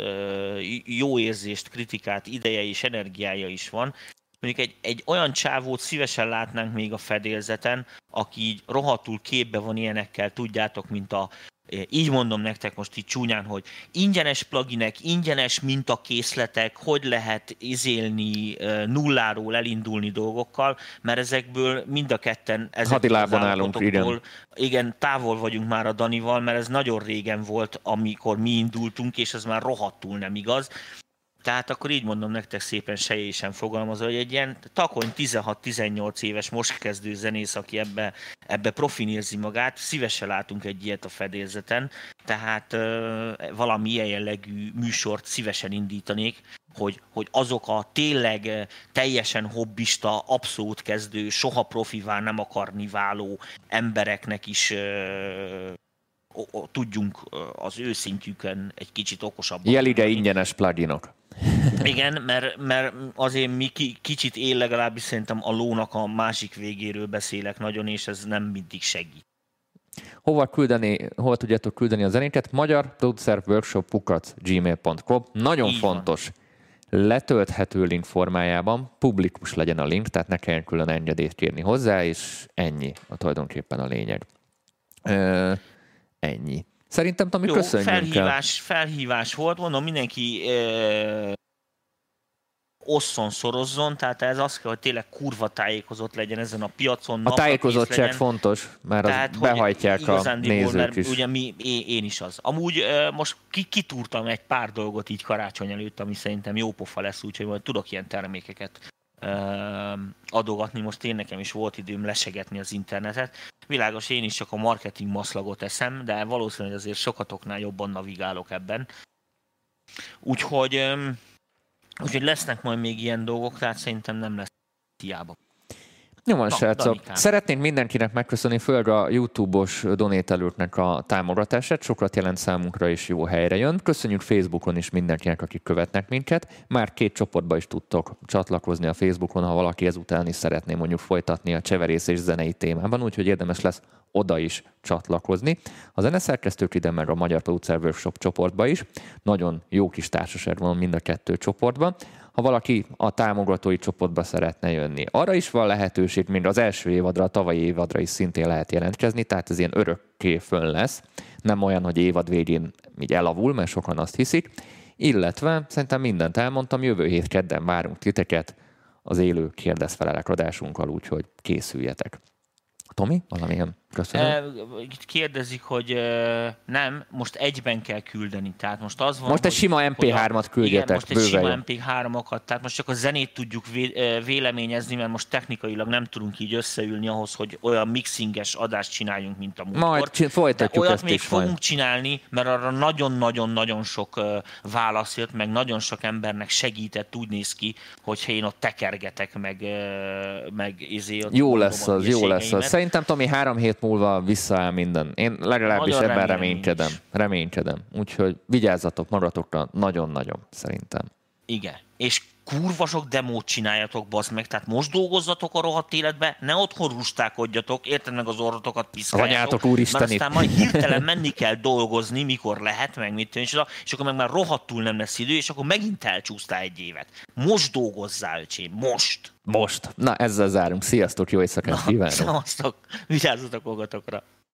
jó érzést, kritikát, ideje és energiája is van, mondjuk egy, egy olyan csávót szívesen látnánk még a fedélzeten, aki így rohadtul képbe van ilyenekkel, tudjátok, mint a eh, így mondom nektek most így csúnyán, hogy ingyenes pluginek, ingyenes mintakészletek, hogy lehet izélni eh, nulláról elindulni dolgokkal, mert ezekből mind a ketten ezek Hadilábon állunk, igen. igen, távol vagyunk már a Danival, mert ez nagyon régen volt, amikor mi indultunk, és ez már rohadtul nem igaz. Tehát akkor így mondom nektek szépen sejésen fogalmazva, hogy egy ilyen takony 16-18 éves most kezdő zenész, aki ebbe, ebbe profin érzi magát, szívesen látunk egy ilyet a fedélzeten, tehát ö, valami ilyen jellegű műsort szívesen indítanék, hogy, hogy azok a tényleg teljesen hobbista, abszolút kezdő, soha profivá nem akarni váló embereknek is ö, tudjunk az ő szintjükön egy kicsit okosabban. Jelige mondani. ingyenes pluginok. Igen, mert, mert azért mi ki, kicsit én legalábbis szerintem a lónak a másik végéről beszélek nagyon, és ez nem mindig segít. Hova küldeni, hova tudjátok küldeni a zenéket? Magyar producer workshop gmail.com. Nagyon Így van. fontos. Letölthető link formájában, publikus legyen a link, tehát ne kelljen külön engedélyt kérni hozzá, és ennyi a tulajdonképpen a lényeg. Ö, ennyi. Szerintem, Tomi, Jó, köszönjünk el. felhívás, felhívás volt, mondom, mindenki ö, osszon, szorozzon, tehát ez az kell, hogy tényleg kurva tájékozott legyen ezen a piacon. A tájékozottság legyen. fontos, mert az Tehát, hogy behajtják a nézők mert is. Ugye mi, én, én is az. Amúgy ö, most ki, kitúrtam egy pár dolgot így karácsony előtt, ami szerintem jó pofa lesz, úgyhogy majd tudok ilyen termékeket adogatni. Most én nekem is volt időm lesegetni az internetet. Világos, én is csak a marketing maszlagot eszem, de valószínűleg azért sokatoknál jobban navigálok ebben. Úgyhogy, úgyhogy lesznek majd még ilyen dolgok, tehát szerintem nem lesz hiába. Na, srácok. Szeretnénk mindenkinek megköszönni, főleg a YouTube-os donételőknek a támogatását. Sokat jelent számunkra, és jó helyre jön. Köszönjük Facebookon is mindenkinek, akik követnek minket. Már két csoportba is tudtok csatlakozni a Facebookon, ha valaki ezután is szeretné mondjuk folytatni a cseverész és zenei témában, úgyhogy érdemes lesz oda is csatlakozni. A zeneszerkesztők ide meg a Magyar Producer Workshop csoportba is. Nagyon jó kis társaság van mind a kettő csoportban. Ha valaki a támogatói csoportba szeretne jönni, arra is van lehetőség, még az első évadra, a tavalyi évadra is szintén lehet jelentkezni, tehát ez ilyen örökké fönn lesz. Nem olyan, hogy évad végén így elavul, mert sokan azt hiszik. Illetve szerintem mindent elmondtam, jövő hét kedden várunk titeket az élő kérdezfelelek adásunkkal, úgyhogy készüljetek. Tomi, valamilyen köszönöm. Kérdezik, hogy nem, most egyben kell küldeni. Tehát most az van, Most egy sima hogy MP3-at a- küldjetek, Igen, most egy sima jó. MP3-okat, tehát most csak a zenét tudjuk vé, véleményezni, mert most technikailag nem tudunk így összeülni ahhoz, hogy olyan mixinges adást csináljunk, mint a múltkor. Majd csin- folytatjuk De olyat ezt még is majd. fogunk csinálni, mert arra nagyon-nagyon-nagyon sok válasz jött, meg nagyon sok embernek segített, úgy néz ki, hogyha én ott tekergetek, meg, meg izé ott Jó lesz az, jó lesz az. Szerintem Tomi három hét múlva visszaáll minden. Én legalábbis Nagyon ebben reménykedem. is. Reménykedem. Úgyhogy vigyázzatok magatokra nagyon-nagyon, szerintem. Igen. És kurva sok demót csináljatok, bazd meg, tehát most dolgozzatok a rohadt életbe, ne otthon rustákodjatok, érted meg az orrotokat piszkáljátok. Anyátok úristenit. Mert aztán majd hirtelen menni kell dolgozni, mikor lehet, meg mit tűnik, és akkor meg már rohadtul nem lesz idő, és akkor megint elcsúsztál egy évet. Most dolgozzál, öcsém, most! Most. Na, ezzel zárunk. Sziasztok, jó éjszakát kívánok! Szevasztok, vigyázzatok magatokra!